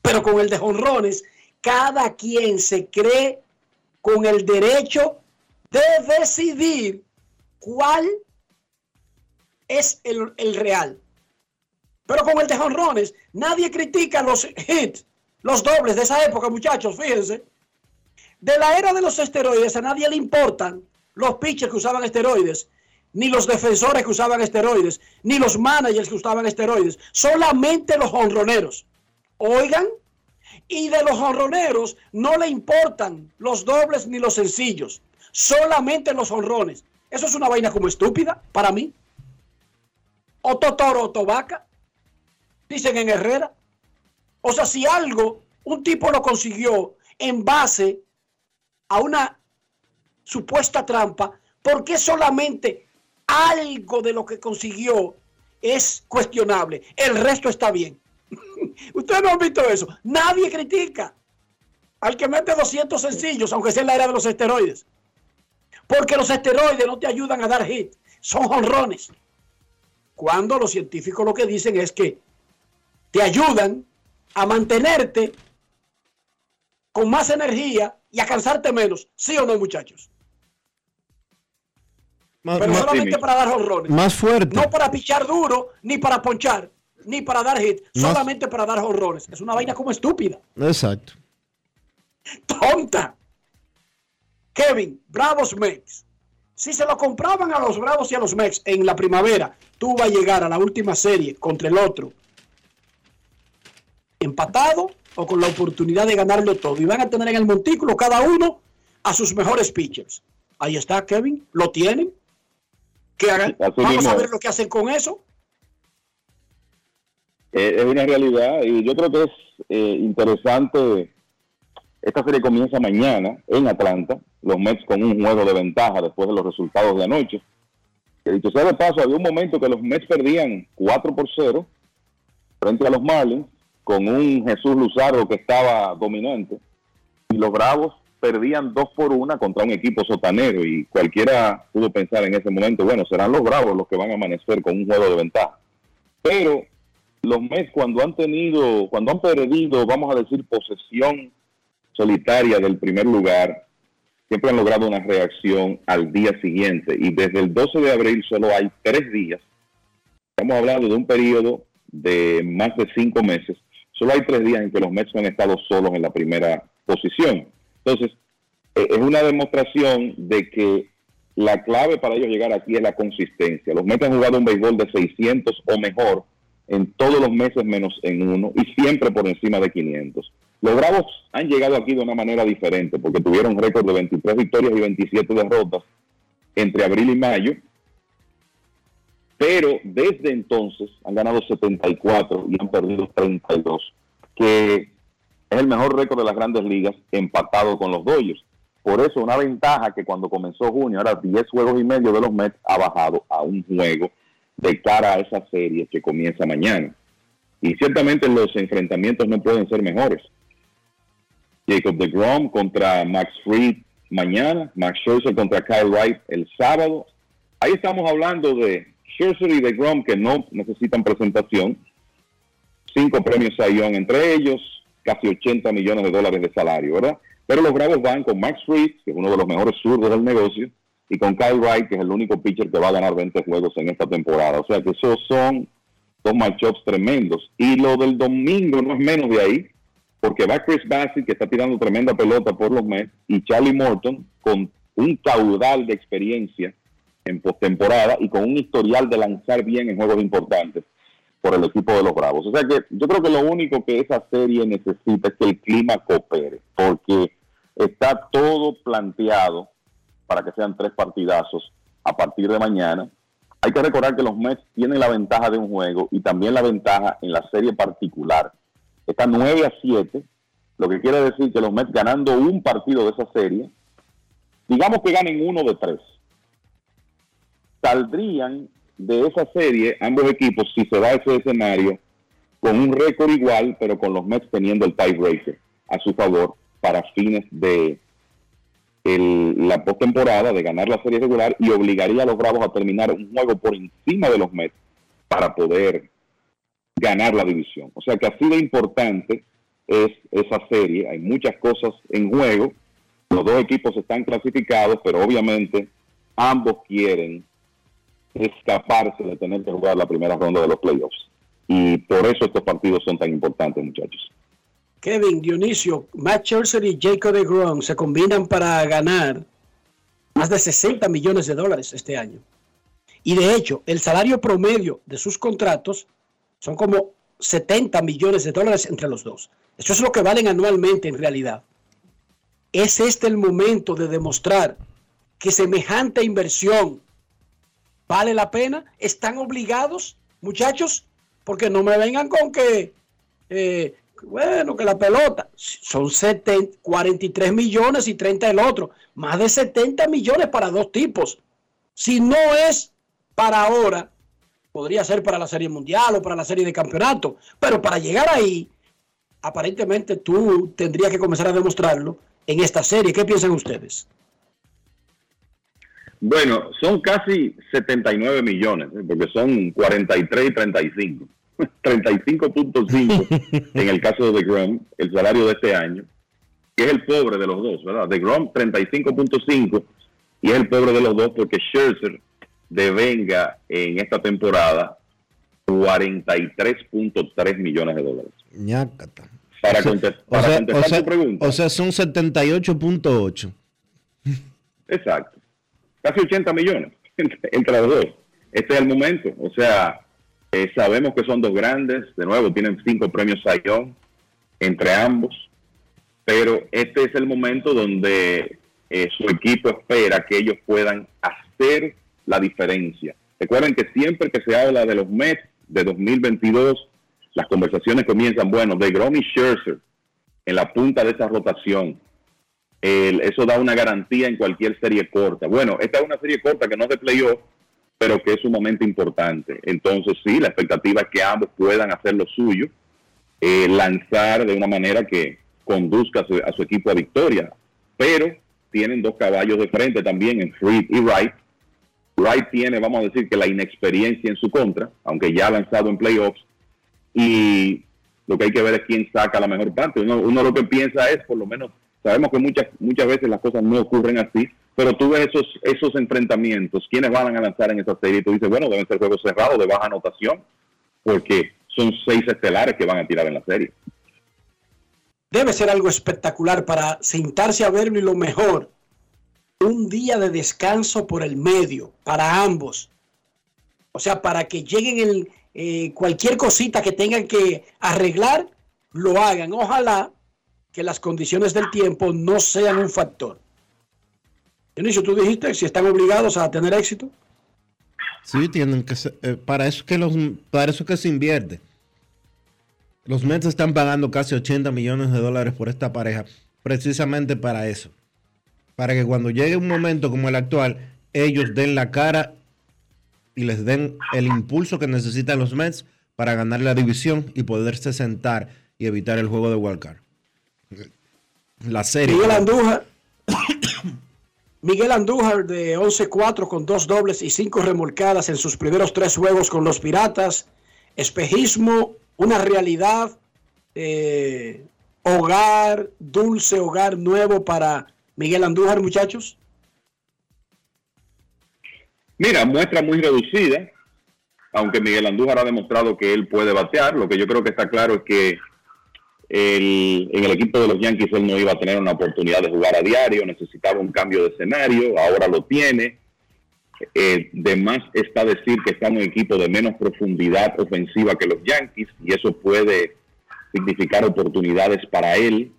Pero con el de jonrones, cada quien se cree con el derecho de decidir cuál es el, el real. Pero con el de jonrones, nadie critica los hits, los dobles de esa época, muchachos, fíjense. De la era de los esteroides, a nadie le importan los pitchers que usaban esteroides, ni los defensores que usaban esteroides, ni los managers que usaban esteroides, solamente los honroneros. Oigan, y de los honroneros no le importan los dobles ni los sencillos, solamente los honrones. Eso es una vaina como estúpida para mí. O o Tobaca, dicen en Herrera. O sea, si algo un tipo lo consiguió en base a una supuesta trampa, ¿por qué solamente algo de lo que consiguió es cuestionable? El resto está bien. Ustedes no han visto eso. Nadie critica al que mete 200 sencillos, aunque sea en la era de los esteroides. Porque los esteroides no te ayudan a dar hit, son honrones. Cuando los científicos lo que dicen es que te ayudan a mantenerte con más energía y a cansarte menos. ¿Sí o no, muchachos? Pero solamente para dar honrones. Más fuerte. No para pichar duro ni para ponchar ni para dar hit, solamente para dar horrores. Es una vaina como estúpida. Exacto. Tonta. Kevin, Bravos Mex. Si se lo compraban a los Bravos y a los Mex en la primavera, tú vas a llegar a la última serie contra el otro empatado o con la oportunidad de ganarlo todo. Y van a tener en el montículo cada uno a sus mejores pitchers. Ahí está, Kevin. Lo tienen. Que hagan. Vamos a ver lo que hacen con eso. Eh, es una realidad y yo creo que es eh, interesante. Esta serie comienza mañana en Atlanta, los Mets con un juego de ventaja después de los resultados de anoche. Y dicho sea de paso, había un momento que los Mets perdían 4 por 0 frente a los Marlins con un Jesús Luzardo que estaba dominante y los Bravos perdían 2 por 1 contra un equipo sotanero y cualquiera pudo pensar en ese momento, bueno, serán los Bravos los que van a amanecer con un juego de ventaja. Pero los Mets cuando han tenido, cuando han perdido, vamos a decir, posesión solitaria del primer lugar, siempre han logrado una reacción al día siguiente. Y desde el 12 de abril solo hay tres días. Estamos hablando de un periodo de más de cinco meses. Solo hay tres días en que los Mets han estado solos en la primera posición. Entonces, eh, es una demostración de que la clave para ellos llegar aquí es la consistencia. Los Mets han jugado un béisbol de 600 o mejor en todos los meses menos en uno y siempre por encima de 500. Los Bravos han llegado aquí de una manera diferente porque tuvieron récord de 23 victorias y 27 derrotas entre abril y mayo, pero desde entonces han ganado 74 y han perdido 32, que es el mejor récord de las grandes ligas empatado con los Dodgers. Por eso una ventaja que cuando comenzó junio, ahora 10 juegos y medio de los Mets, ha bajado a un juego de cara a esa serie que comienza mañana. Y ciertamente los enfrentamientos no pueden ser mejores. Jacob de Grom contra Max Fried mañana, Max Scherzer contra Kyle Wright el sábado. Ahí estamos hablando de Scherzer y de Grom que no necesitan presentación. Cinco premios Sayón entre ellos, casi 80 millones de dólares de salario, ¿verdad? Pero los Bravos van con Max Fried, que es uno de los mejores zurdos del negocio, y con Kyle Wright, que es el único pitcher que va a ganar 20 juegos en esta temporada. O sea que esos son dos matchups tremendos. Y lo del domingo no es menos de ahí, porque va Chris Bassett, que está tirando tremenda pelota por los Mets, y Charlie Morton, con un caudal de experiencia en postemporada y con un historial de lanzar bien en juegos importantes por el equipo de los Bravos. O sea que yo creo que lo único que esa serie necesita es que el clima coopere, porque está todo planteado para que sean tres partidazos a partir de mañana. Hay que recordar que los Mets tienen la ventaja de un juego y también la ventaja en la serie particular. Está 9 a 7, lo que quiere decir que los Mets ganando un partido de esa serie, digamos que ganen uno de tres, saldrían de esa serie ambos equipos, si se da ese escenario, con un récord igual, pero con los Mets teniendo el tiebreaker a su favor para fines de la postemporada, de ganar la serie regular y obligaría a los Bravos a terminar un juego por encima de los Mets para poder ganar la división. O sea que así de importante es esa serie. Hay muchas cosas en juego. Los dos equipos están clasificados, pero obviamente ambos quieren escaparse de tener que jugar la primera ronda de los playoffs. Y por eso estos partidos son tan importantes, muchachos. Kevin, Dionisio, Matt Scherzer y Jacob DeGrom se combinan para ganar más de 60 millones de dólares este año. Y de hecho, el salario promedio de sus contratos son como 70 millones de dólares entre los dos. Eso es lo que valen anualmente en realidad. ¿Es este el momento de demostrar que semejante inversión vale la pena? ¿Están obligados, muchachos? Porque no me vengan con que, eh, bueno, que la pelota son 70, 43 millones y 30 el otro. Más de 70 millones para dos tipos. Si no es para ahora, podría ser para la Serie Mundial o para la Serie de Campeonato. Pero para llegar ahí, aparentemente tú tendrías que comenzar a demostrarlo en esta serie. ¿Qué piensan ustedes? Bueno, son casi 79 millones, ¿eh? porque son 43 y 35. 35.5 en el caso de Grom, el salario de este año, que es el pobre de los dos, ¿verdad? De Grom 35.5 y es el pobre de los dos porque Scherzer devenga en esta temporada 43.3 millones de dólares. Para, o sea, contestar, para o sea, contestar o sea- tu pregunta. o sea, son 78.8. Exacto. Casi 80 millones entre, los dos. Este es el momento. O sea, eh, sabemos que son dos grandes. De nuevo, tienen cinco premios Sayón entre ambos. Pero este es el momento donde eh, su equipo espera que ellos puedan hacer la diferencia. Recuerden que siempre que se habla de los Mets de 2022, las conversaciones comienzan, bueno, de Grom y Scherzer en la punta de esa rotación. Eso da una garantía en cualquier serie corta. Bueno, esta es una serie corta que no es de playoff, pero que es sumamente importante. Entonces, sí, la expectativa es que ambos puedan hacer lo suyo, eh, lanzar de una manera que conduzca a su, equipo a victoria. Pero tienen dos caballos de frente también en Fried y Wright. Wright tiene, vamos a decir, que la inexperiencia en su contra, aunque ya ha lanzado en playoffs. Y lo que hay que ver es quién saca la mejor parte. Uno lo que piensa es, por lo menos, Sabemos que muchas, muchas veces las cosas no ocurren así, pero tú ves esos, esos enfrentamientos, quiénes van a lanzar en esa serie, y tú dices, bueno, deben ser juegos cerrados de baja anotación, porque son seis estelares que van a tirar en la serie. Debe ser algo espectacular para sentarse a verlo y lo mejor, un día de descanso por el medio para ambos. O sea, para que lleguen el, eh, cualquier cosita que tengan que arreglar, lo hagan. Ojalá que las condiciones del tiempo no sean un factor. Dionisio, tú dijiste si están obligados a tener éxito. Sí, tienen que ser, eh, para eso que los para eso que se invierte. Los Mets están pagando casi 80 millones de dólares por esta pareja, precisamente para eso. Para que cuando llegue un momento como el actual, ellos den la cara y les den el impulso que necesitan los Mets para ganar la división y poderse sentar y evitar el juego de wildcard. La serie. Miguel Andújar. Miguel Andújar de 11-4 con dos dobles y cinco remolcadas en sus primeros tres juegos con los Piratas. Espejismo, una realidad, eh, hogar, dulce hogar nuevo para Miguel Andújar, muchachos. Mira, muestra muy reducida, aunque Miguel Andújar ha demostrado que él puede batear. Lo que yo creo que está claro es que el, en el equipo de los Yankees él no iba a tener una oportunidad de jugar a diario, necesitaba un cambio de escenario, ahora lo tiene. Eh, de más está decir que está en un equipo de menos profundidad ofensiva que los Yankees y eso puede significar oportunidades para él.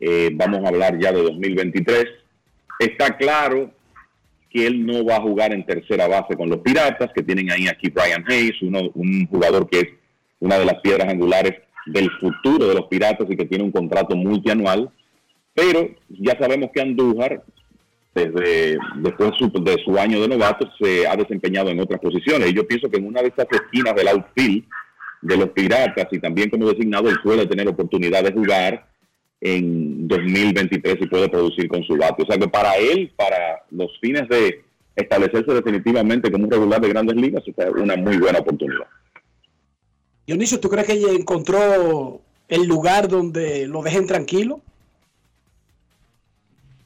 Eh, vamos a hablar ya de 2023. Está claro que él no va a jugar en tercera base con los Piratas, que tienen ahí aquí Brian Hayes, uno, un jugador que es una de las piedras angulares del futuro de los Piratas y que tiene un contrato multianual. Pero ya sabemos que Andújar, desde después de su año de novato, se ha desempeñado en otras posiciones. Y yo pienso que en una de esas esquinas del outfield de los Piratas y también como designado, él suele tener oportunidad de jugar en 2023 y puede producir con su bate. O sea que para él, para los fines de establecerse definitivamente como un regular de grandes ligas, es una muy buena oportunidad. Dionisio, ¿tú crees que ella encontró el lugar donde lo dejen tranquilo?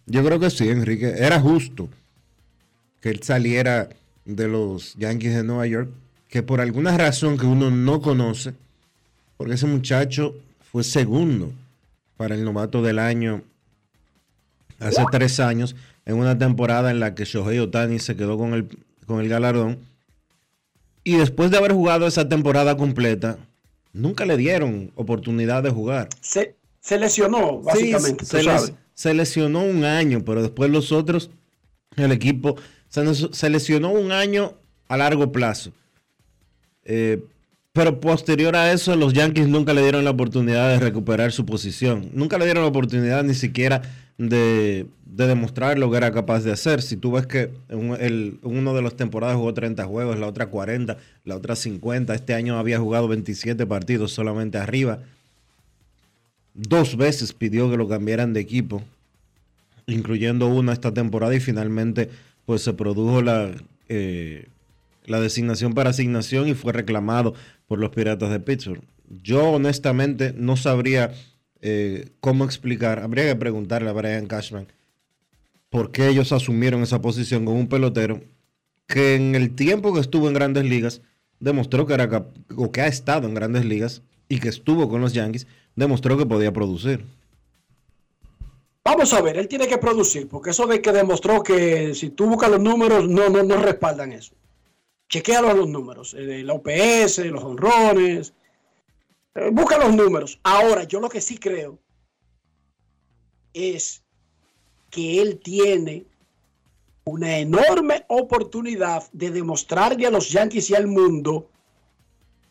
Yo creo que sí, Enrique. Era justo que él saliera de los Yankees de Nueva York, que por alguna razón que uno no conoce, porque ese muchacho fue segundo para el novato del año hace tres años, en una temporada en la que Shohei Otani se quedó con el, con el galardón y después de haber jugado esa temporada completa, nunca le dieron oportunidad de jugar. Se, se lesionó, básicamente. se, se, lesionó un año, pero después los otros, el equipo, se, lesionó un año a largo plazo. Eh, pero posterior a eso, los Yankees nunca le dieron la oportunidad de recuperar su posición. Nunca le dieron la oportunidad ni siquiera de, demostrar lo que era capaz de hacer. Si tú ves que en, uno de las temporadas jugó 30 juegos, la otra 40, la otra 50, este año había jugado 27 partidos solamente arriba. Dos veces pidió que lo cambiaran de equipo, incluyendo una esta temporada y finalmente pues se produjo la, eh, la designación para asignación y fue reclamado por los Piratas de Pittsburgh. Yo honestamente no sabría eh, cómo explicar, habría que preguntarle a Brian Cashman por qué ellos asumieron esa posición con un pelotero que en el tiempo que estuvo en grandes ligas demostró que era o que ha estado en grandes ligas y que estuvo con los Yankees, demostró que podía producir. Vamos a ver, él tiene que producir, porque eso de que demostró que si tú buscas los números, no, no, no respaldan eso. Chequea los números, eh, la OPS, los honrones, eh, busca los números. Ahora, yo lo que sí creo es que él tiene una enorme oportunidad de demostrarle a los Yankees y al mundo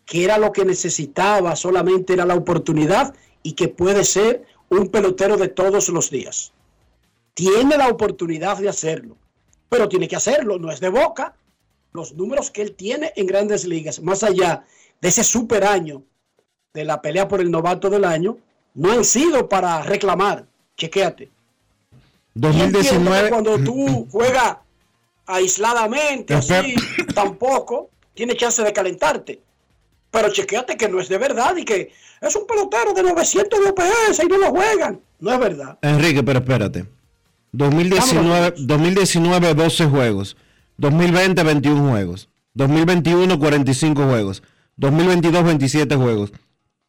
que era lo que necesitaba, solamente era la oportunidad y que puede ser un pelotero de todos los días. Tiene la oportunidad de hacerlo, pero tiene que hacerlo, no es de boca los números que él tiene en grandes ligas, más allá de ese super año de la pelea por el novato del año, no han sido para reclamar. Chequéate. 2019. Cuando tú juegas aisladamente, así, tampoco tiene chance de calentarte. Pero chequeate que no es de verdad y que es un pelotero de 900 de OPS y no lo juegan. No es verdad. Enrique, pero espérate. 2019, 2019 12 juegos. 2020 21 juegos. 2021 45 juegos. 2022 27 juegos.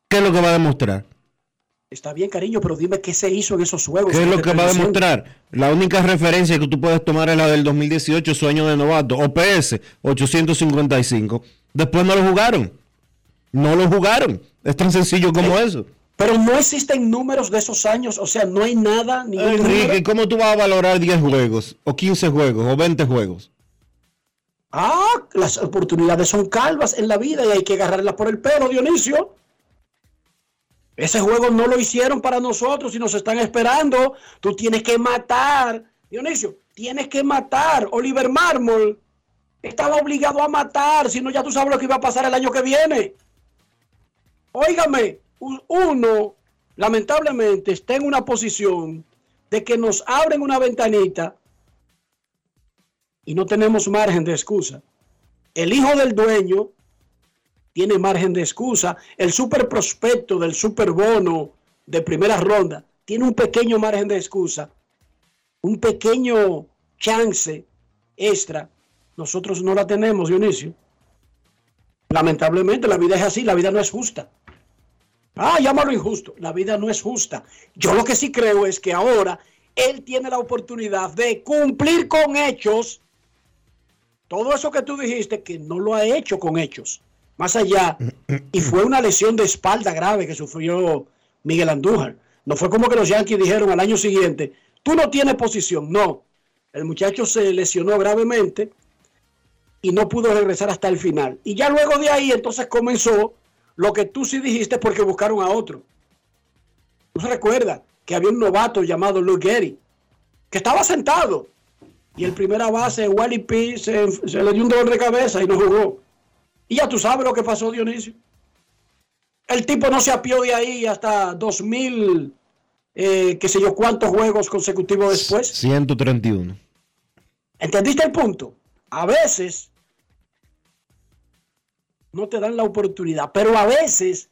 ¿Qué es lo que va a demostrar? Está bien, cariño, pero dime qué se hizo en esos juegos. ¿Qué es lo que va a demostrar? La única referencia que tú puedes tomar es la del 2018, sueño de novato, OPS 855. Después no lo jugaron. No lo jugaron. Es tan sencillo como eso. Pero no existen números de esos años, o sea, no hay nada, número. Enrique, ¿cómo tú vas a valorar 10 juegos, o 15 juegos, o 20 juegos? Ah, las oportunidades son calvas en la vida y hay que agarrarlas por el pelo, Dionisio. Ese juego no lo hicieron para nosotros y nos están esperando. Tú tienes que matar, Dionisio, tienes que matar. Oliver Mármol estaba obligado a matar, si no ya tú sabes lo que iba a pasar el año que viene. Óigame, uno lamentablemente está en una posición de que nos abren una ventanita y no tenemos margen de excusa. El hijo del dueño tiene margen de excusa. El super prospecto del super bono de primera ronda tiene un pequeño margen de excusa, un pequeño chance extra. Nosotros no la tenemos, Dionisio. Lamentablemente la vida es así, la vida no es justa. Ah, llámalo injusto. La vida no es justa. Yo lo que sí creo es que ahora él tiene la oportunidad de cumplir con hechos todo eso que tú dijiste que no lo ha hecho con hechos. Más allá, y fue una lesión de espalda grave que sufrió Miguel Andújar. No fue como que los Yankees dijeron al año siguiente, tú no tienes posición. No, el muchacho se lesionó gravemente y no pudo regresar hasta el final. Y ya luego de ahí entonces comenzó lo que tú sí dijiste porque buscaron a otro. ¿No se recuerda que había un novato llamado Luke Gehrig que estaba sentado y el primera base, Wally P, se, se le dio un dolor de cabeza y no jugó. Y ya tú sabes lo que pasó, Dionisio. El tipo no se apió de ahí hasta 2000, eh, qué sé yo, cuántos juegos consecutivos después. 131. ¿Entendiste el punto? A veces no te dan la oportunidad, pero a veces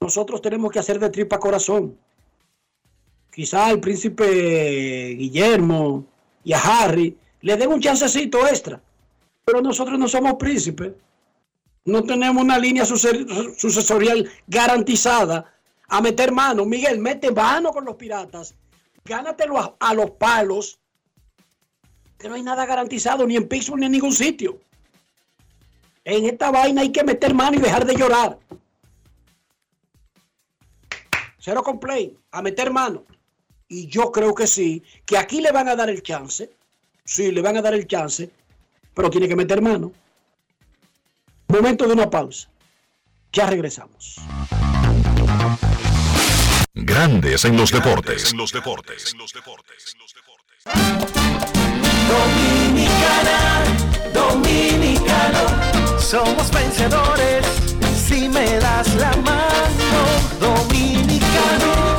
nosotros tenemos que hacer de tripa corazón. Quizá al príncipe Guillermo y a Harry le den un chancecito extra, pero nosotros no somos príncipes. No tenemos una línea suce- sucesorial garantizada a meter mano. Miguel, mete mano con los piratas. Gánatelo a, a los palos que no hay nada garantizado ni en Pittsburgh ni en ningún sitio. En esta vaina hay que meter mano y dejar de llorar. Cero complaint, a meter mano. Y yo creo que sí, que aquí le van a dar el chance. Sí, le van a dar el chance, pero tiene que meter mano. Momento de una pausa. Ya regresamos. Grandes en los deportes. En los deportes. Dominicana, dominicano, somos vencedores si me das la mano. Dominicano, dominicano.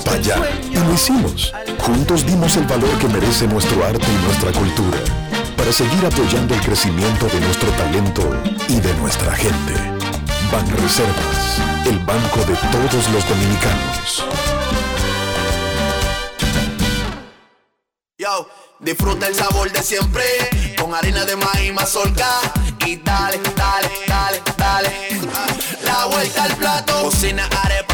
Para allá y lo hicimos. Juntos dimos el valor que merece nuestro arte y nuestra cultura para seguir apoyando el crecimiento de nuestro talento y de nuestra gente. Banreservas, el banco de todos los dominicanos. Yo, disfruta el sabor de siempre con harina de maíz mazorca y dale, dale, dale, dale. La vuelta al plato, cocina arepa,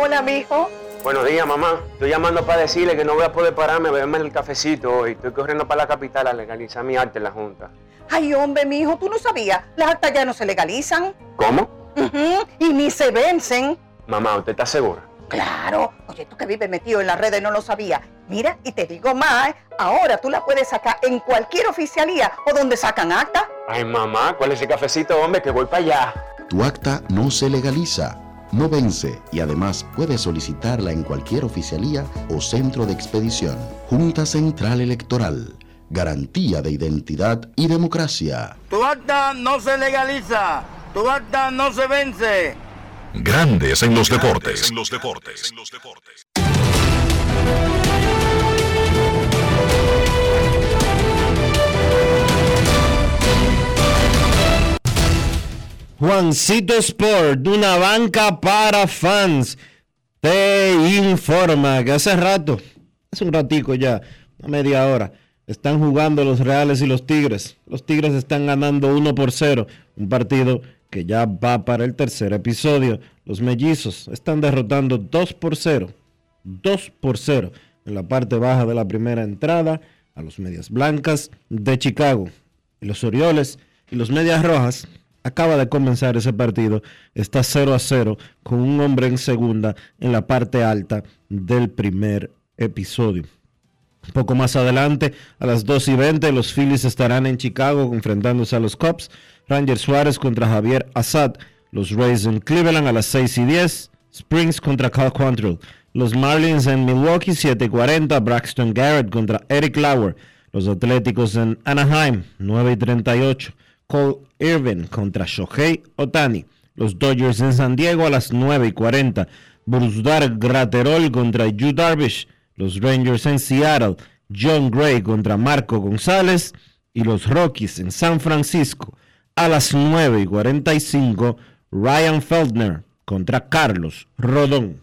Hola, mijo. Buenos días, mamá. Estoy llamando para decirle que no voy a poder pararme a beberme el cafecito hoy. Estoy corriendo para la capital a legalizar mi arte en la Junta. Ay, hombre, mijo, tú no sabías. Las actas ya no se legalizan. ¿Cómo? Ujú, Y ni se vencen. Mamá, ¿usted está segura? Claro, oye, tú que vives metido en las redes no lo sabía. Mira, y te digo más, ¿eh? ahora tú la puedes sacar en cualquier oficialía o donde sacan acta. Ay, mamá, ¿cuál es ese cafecito, hombre? Que voy para allá. Tu acta no se legaliza, no vence y además puedes solicitarla en cualquier oficialía o centro de expedición. Junta Central Electoral. Garantía de identidad y democracia. Tu acta no se legaliza, tu acta no se vence. Grandes en los deportes. los deportes. Juancito Sport, una banca para fans, te informa que hace rato, hace un ratico ya, una media hora, están jugando los Reales y los Tigres. Los Tigres están ganando 1 por 0, un partido que ya va para el tercer episodio. Los mellizos están derrotando 2 por 0, 2 por 0 en la parte baja de la primera entrada a los Medias Blancas de Chicago. Y los Orioles y los Medias Rojas acaba de comenzar ese partido, está 0 a 0 con un hombre en segunda en la parte alta del primer episodio. Poco más adelante, a las 2 y 20, los Phillies estarán en Chicago enfrentándose a los Cubs. Ranger Suárez contra Javier Assad. Los Rays en Cleveland a las 6 y 10. Springs contra Cal Quantrill. Los Marlins en Milwaukee 7 y 40. Braxton Garrett contra Eric Lauer. Los Atléticos en Anaheim 9 y 38. Cole Irvin contra Shohei Otani. Los Dodgers en San Diego a las 9 y 40. Brusdar Graterol contra Yu Darvish. Los Rangers en Seattle. John Gray contra Marco González. Y los Rockies en San Francisco a las 9 y 45. Ryan Feldner contra Carlos Rodón.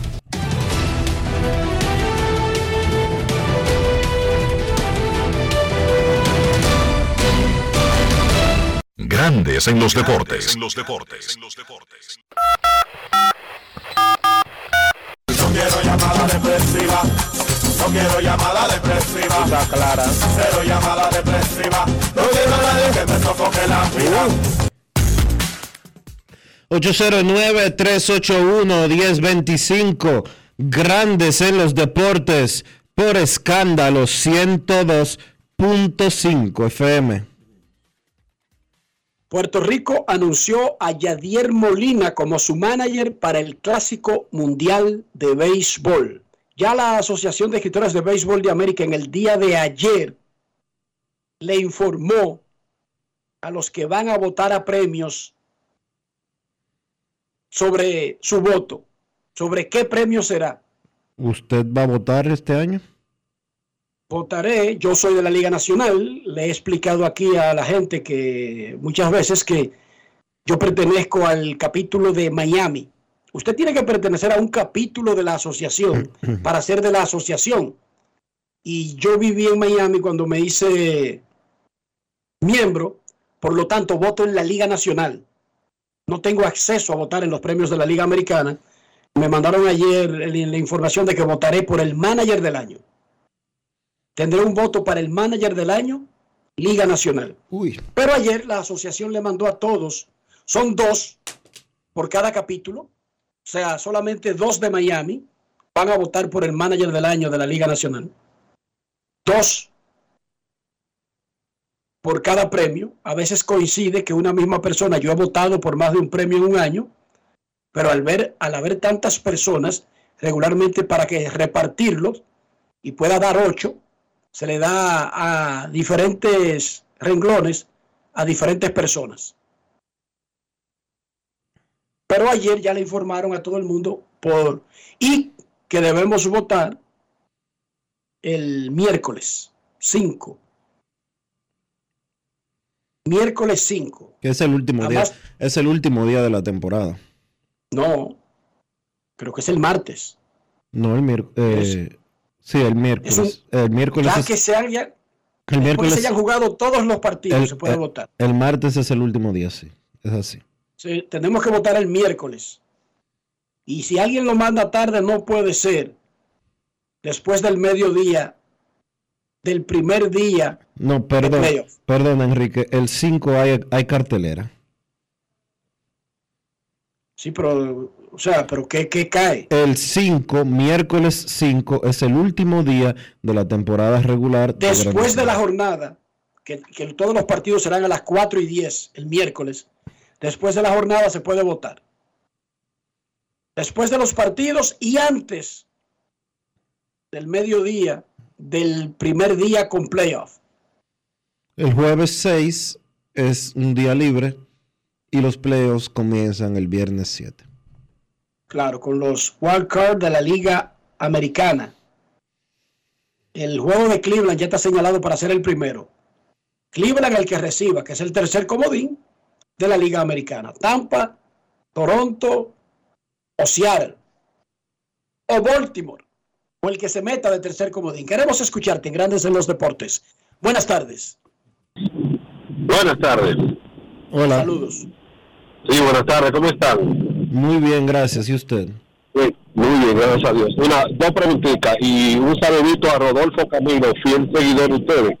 Grandes en los deportes. No quiero llamada depresiva. No quiero llamada depresiva. Está clara. Cero llamada depresiva. No quiero a nadie que me sofoque la vida. 809-381-1025. Grandes en los deportes. Por escándalo 102.5 FM. Puerto Rico anunció a Yadier Molina como su manager para el Clásico Mundial de Béisbol. Ya la Asociación de Escritores de Béisbol de América en el día de ayer le informó a los que van a votar a premios sobre su voto, sobre qué premio será. ¿Usted va a votar este año? Votaré, yo soy de la Liga Nacional, le he explicado aquí a la gente que muchas veces que yo pertenezco al capítulo de Miami. Usted tiene que pertenecer a un capítulo de la asociación para ser de la asociación. Y yo viví en Miami cuando me hice miembro, por lo tanto voto en la Liga Nacional. No tengo acceso a votar en los premios de la Liga Americana. Me mandaron ayer la información de que votaré por el manager del año tendré un voto para el manager del año, Liga Nacional. Pero ayer la asociación le mandó a todos, son dos por cada capítulo, o sea, solamente dos de Miami van a votar por el manager del año de la Liga Nacional. Dos por cada premio. A veces coincide que una misma persona, yo he votado por más de un premio en un año, pero al ver, al haber tantas personas, regularmente para que repartirlos y pueda dar ocho, se le da a diferentes renglones a diferentes personas. Pero ayer ya le informaron a todo el mundo por y que debemos votar el miércoles 5. miércoles 5. Que es el último Además- día. Es el último día de la temporada. No, creo que es el martes. No el miércoles. Sí, el miércoles. Es el miércoles. Ya es- que se hayan, el miércoles. se hayan jugado todos los partidos, el- se puede el- votar. El martes es el último día, sí. Es así. Sí, tenemos que votar el miércoles. Y si alguien lo manda tarde, no puede ser. Después del mediodía, del primer día. No, perdón. Perdón, Enrique. El 5 hay, hay cartelera. Sí, pero, o sea, pero ¿qué, qué cae? El 5, miércoles 5, es el último día de la temporada regular. de Después de la jornada, que, que todos los partidos serán a las 4 y 10 el miércoles, después de la jornada se puede votar. Después de los partidos y antes del mediodía del primer día con playoff. El jueves 6 es un día libre y los playoffs comienzan el viernes 7. Claro, con los wild card de la Liga Americana. El juego de Cleveland ya está señalado para ser el primero. Cleveland el que reciba, que es el tercer comodín de la Liga Americana. Tampa, Toronto o Seattle o Baltimore o el que se meta de tercer comodín. Queremos escucharte en Grandes en los Deportes. Buenas tardes. Buenas tardes. Hola. Saludos. Sí, buenas tardes, ¿cómo están? Muy bien, gracias. ¿Y usted? Sí, muy bien, gracias a Dios. Una, dos preguntitas y un saludito a Rodolfo Camilo, fiel seguidor de ustedes.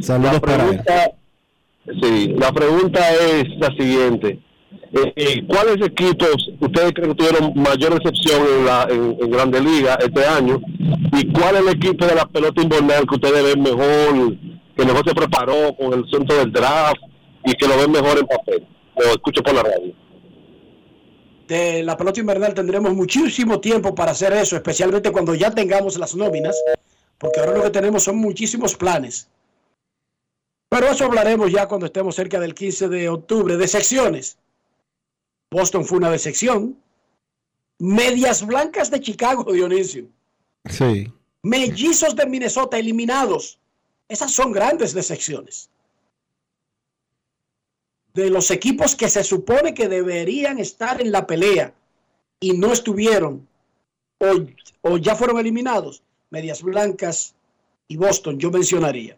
Saludos La para él. sí, la pregunta es la siguiente. Eh, eh, ¿Cuáles equipos ustedes creen que tuvieron mayor decepción en la en, en Grande Liga este año? ¿Y cuál es el equipo de la pelota invernal que ustedes ven mejor, que mejor se preparó con el centro del draft y que lo ven mejor en papel? Lo escucho por la radio. De la pelota invernal tendremos muchísimo tiempo para hacer eso, especialmente cuando ya tengamos las nóminas, porque ahora lo que tenemos son muchísimos planes. Pero eso hablaremos ya cuando estemos cerca del 15 de octubre, de secciones. Boston fue una decepción. Medias Blancas de Chicago, Dionisio. Sí. Mellizos de Minnesota eliminados. Esas son grandes decepciones. De los equipos que se supone que deberían estar en la pelea y no estuvieron o, o ya fueron eliminados, Medias Blancas y Boston, yo mencionaría.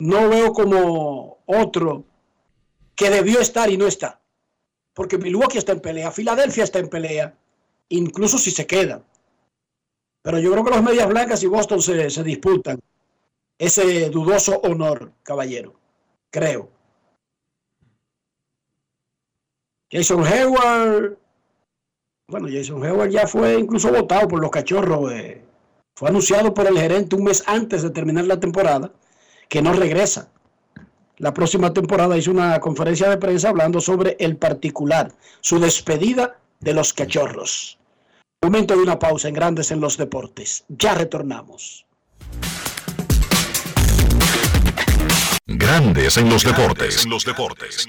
No veo como otro que debió estar y no está. Porque Milwaukee está en pelea, Filadelfia está en pelea, incluso si se quedan. Pero yo creo que los Medias Blancas y Boston se, se disputan ese dudoso honor, caballero. Creo. Jason Hayward. Bueno, Jason Hayward ya fue incluso votado por los cachorros. eh, fue anunciado por el gerente un mes antes de terminar la temporada que no regresa. La próxima temporada hizo una conferencia de prensa hablando sobre el particular, su despedida de los cachorros. Momento de una pausa en Grandes en los Deportes. Ya retornamos. Grandes en los deportes. En los deportes.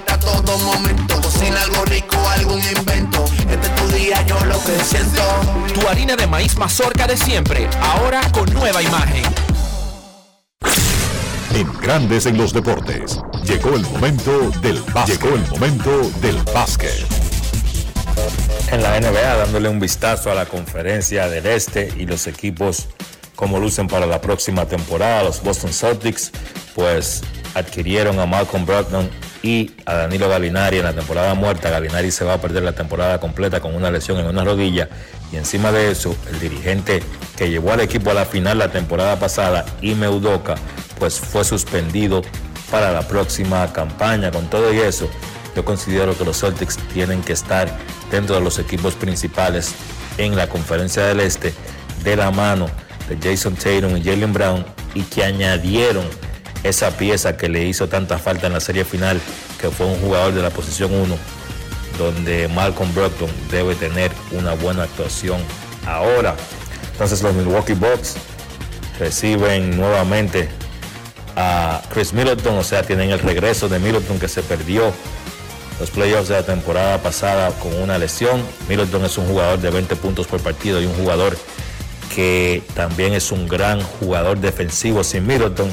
Todo momento. Cocina algo rico, algún invento. Este es tu día, yo lo que siento. Tu harina de maíz mazorca de siempre, ahora con nueva imagen. En Grandes en los deportes. Llegó el momento del básquet. Llegó el momento del básquet. en la NBA, dándole un vistazo a la conferencia del Este y los equipos como lucen para la próxima temporada. Los Boston Celtics, pues adquirieron a Malcolm Brogdon y a Danilo Galinari en la temporada muerta. Galinari se va a perder la temporada completa con una lesión en una rodilla. Y encima de eso, el dirigente que llevó al equipo a la final la temporada pasada, Ime Udoka, pues fue suspendido para la próxima campaña. Con todo y eso, yo considero que los Celtics tienen que estar dentro de los equipos principales en la conferencia del Este de la mano de Jason Tatum y Jalen Brown y que añadieron esa pieza que le hizo tanta falta en la serie final, que fue un jugador de la posición 1, donde Malcolm Brogdon debe tener una buena actuación ahora. Entonces los Milwaukee Bucks reciben nuevamente a Chris Middleton, o sea, tienen el regreso de Middleton que se perdió los playoffs de la temporada pasada con una lesión. Middleton es un jugador de 20 puntos por partido y un jugador que también es un gran jugador defensivo sin Middleton,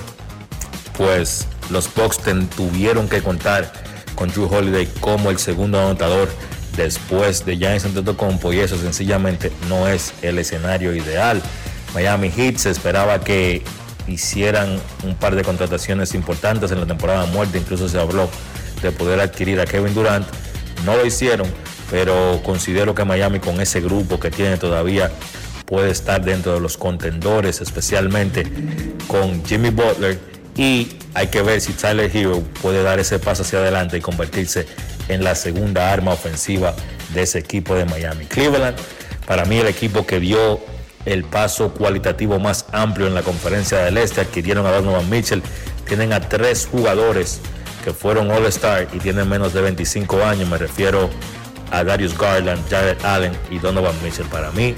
pues los Bucks tuvieron que contar con Drew Holiday como el segundo anotador después de Giannis Antetokounmpo y eso sencillamente no es el escenario ideal. Miami Heat se esperaba que hicieran un par de contrataciones importantes en la temporada muerta, incluso se habló de poder adquirir a Kevin Durant. No lo hicieron, pero considero que Miami con ese grupo que tiene todavía puede estar dentro de los contendores, especialmente con Jimmy Butler. Y hay que ver si Tyler Hero puede dar ese paso hacia adelante y convertirse en la segunda arma ofensiva de ese equipo de Miami. Cleveland, para mí el equipo que dio el paso cualitativo más amplio en la conferencia del Este, adquirieron a Donovan Mitchell, tienen a tres jugadores que fueron All Star y tienen menos de 25 años, me refiero a Darius Garland, Jared Allen y Donovan Mitchell. Para mí,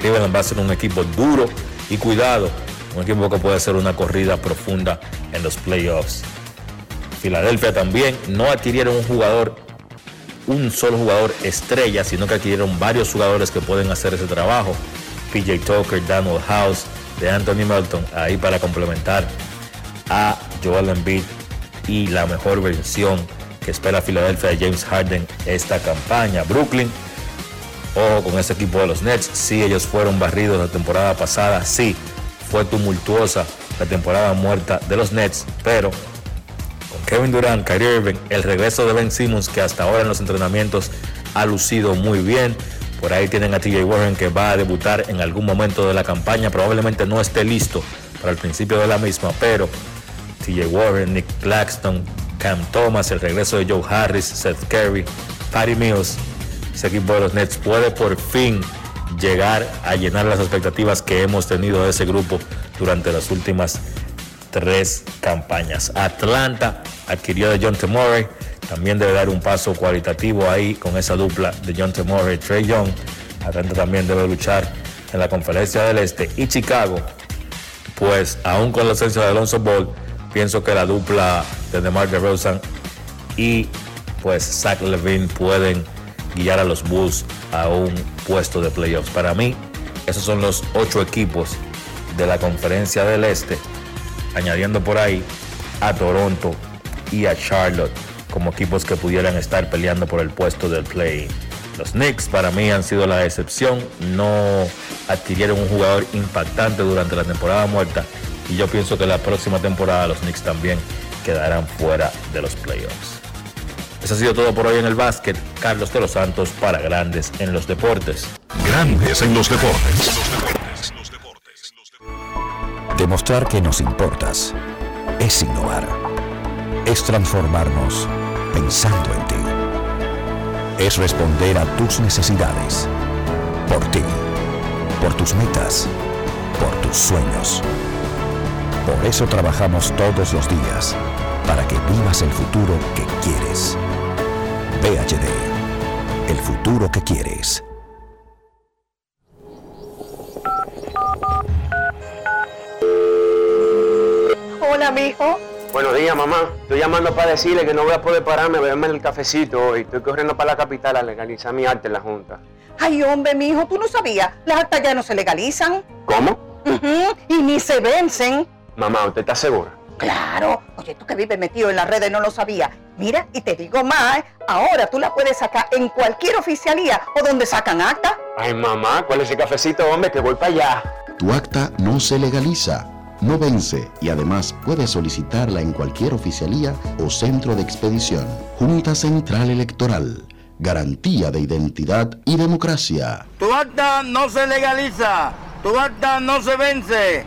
Cleveland va a ser un equipo duro y cuidado, un equipo que puede hacer una corrida profunda en los playoffs. Filadelfia también no adquirieron un jugador, un solo jugador estrella, sino que adquirieron varios jugadores que pueden hacer ese trabajo. PJ Tucker, Daniel House, de Anthony Melton, ahí para complementar a Joel Embiid y la mejor versión que espera Filadelfia de James Harden esta campaña. Brooklyn Ojo con ese equipo de los Nets. Sí, ellos fueron barridos la temporada pasada. Sí, fue tumultuosa la temporada muerta de los Nets. Pero con Kevin Durant, Kyrie Irving, el regreso de Ben Simmons, que hasta ahora en los entrenamientos ha lucido muy bien. Por ahí tienen a TJ Warren que va a debutar en algún momento de la campaña. Probablemente no esté listo para el principio de la misma, pero TJ Warren, Nick Claxton, Cam Thomas, el regreso de Joe Harris, Seth Curry, Patty Mills, ese equipo de los Nets puede por fin llegar a llenar las expectativas que hemos tenido de ese grupo durante las últimas tres campañas. Atlanta adquirió de John T. Murray, también debe dar un paso cualitativo ahí con esa dupla de John T. Murray, Trey Young. Atlanta también debe luchar en la conferencia del Este y Chicago, pues aún con la ausencia de Alonso Ball, pienso que la dupla de DeMar DeRozan y pues Zach Levine pueden guiar a los Bulls a un puesto de playoffs. Para mí, esos son los ocho equipos de la conferencia del Este, añadiendo por ahí a Toronto y a Charlotte como equipos que pudieran estar peleando por el puesto del play. Los Knicks para mí han sido la excepción, no adquirieron un jugador impactante durante la temporada muerta y yo pienso que la próxima temporada los Knicks también quedarán fuera de los playoffs. Eso ha sido todo por hoy en el básquet. Carlos de los Santos para Grandes en los Deportes. Grandes en los Deportes. Demostrar que nos importas es innovar. Es transformarnos pensando en ti. Es responder a tus necesidades. Por ti. Por tus metas. Por tus sueños. Por eso trabajamos todos los días. Para que vivas el futuro que quieres. PHD, el futuro que quieres. Hola, mijo. Buenos días, mamá. Estoy llamando para decirle que no voy a poder pararme a beberme el cafecito hoy. Estoy corriendo para la capital a legalizar mi arte en la Junta. Ay, hombre, mijo, tú no sabías. Las actas ya no se legalizan. ¿Cómo? Y ni se vencen. Mamá, ¿usted está segura? Claro. Oye, tú que vives metido en las redes no lo sabías. Mira, y te digo más, ¿eh? ahora tú la puedes sacar en cualquier oficialía o donde sacan acta. Ay, mamá, ¿cuál es ese cafecito, hombre? Que voy para allá. Tu acta no se legaliza. no vence y además puede solicitarla en cualquier oficialía o centro de expedición. Junta Central Electoral. Garantía de identidad y democracia. Tu acta no se legaliza. Tu acta no se vence.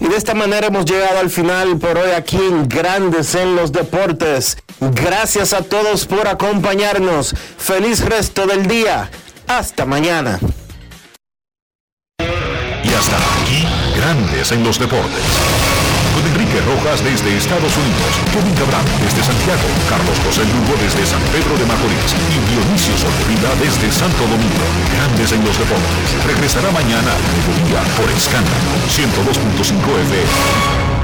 Y de esta manera hemos llegado al final por hoy aquí en Grandes en los Deportes. Gracias a todos por acompañarnos. Feliz resto del día. Hasta mañana. Y hasta aquí, Grandes en los Deportes. Enrique Rojas desde Estados Unidos, Kevin Cabral desde Santiago, Carlos José Lugo desde San Pedro de Macorís y Dionisio Solterida desde Santo Domingo. Grandes en los Deportes. Regresará mañana a mediodía por Escándalo 102.5 FM.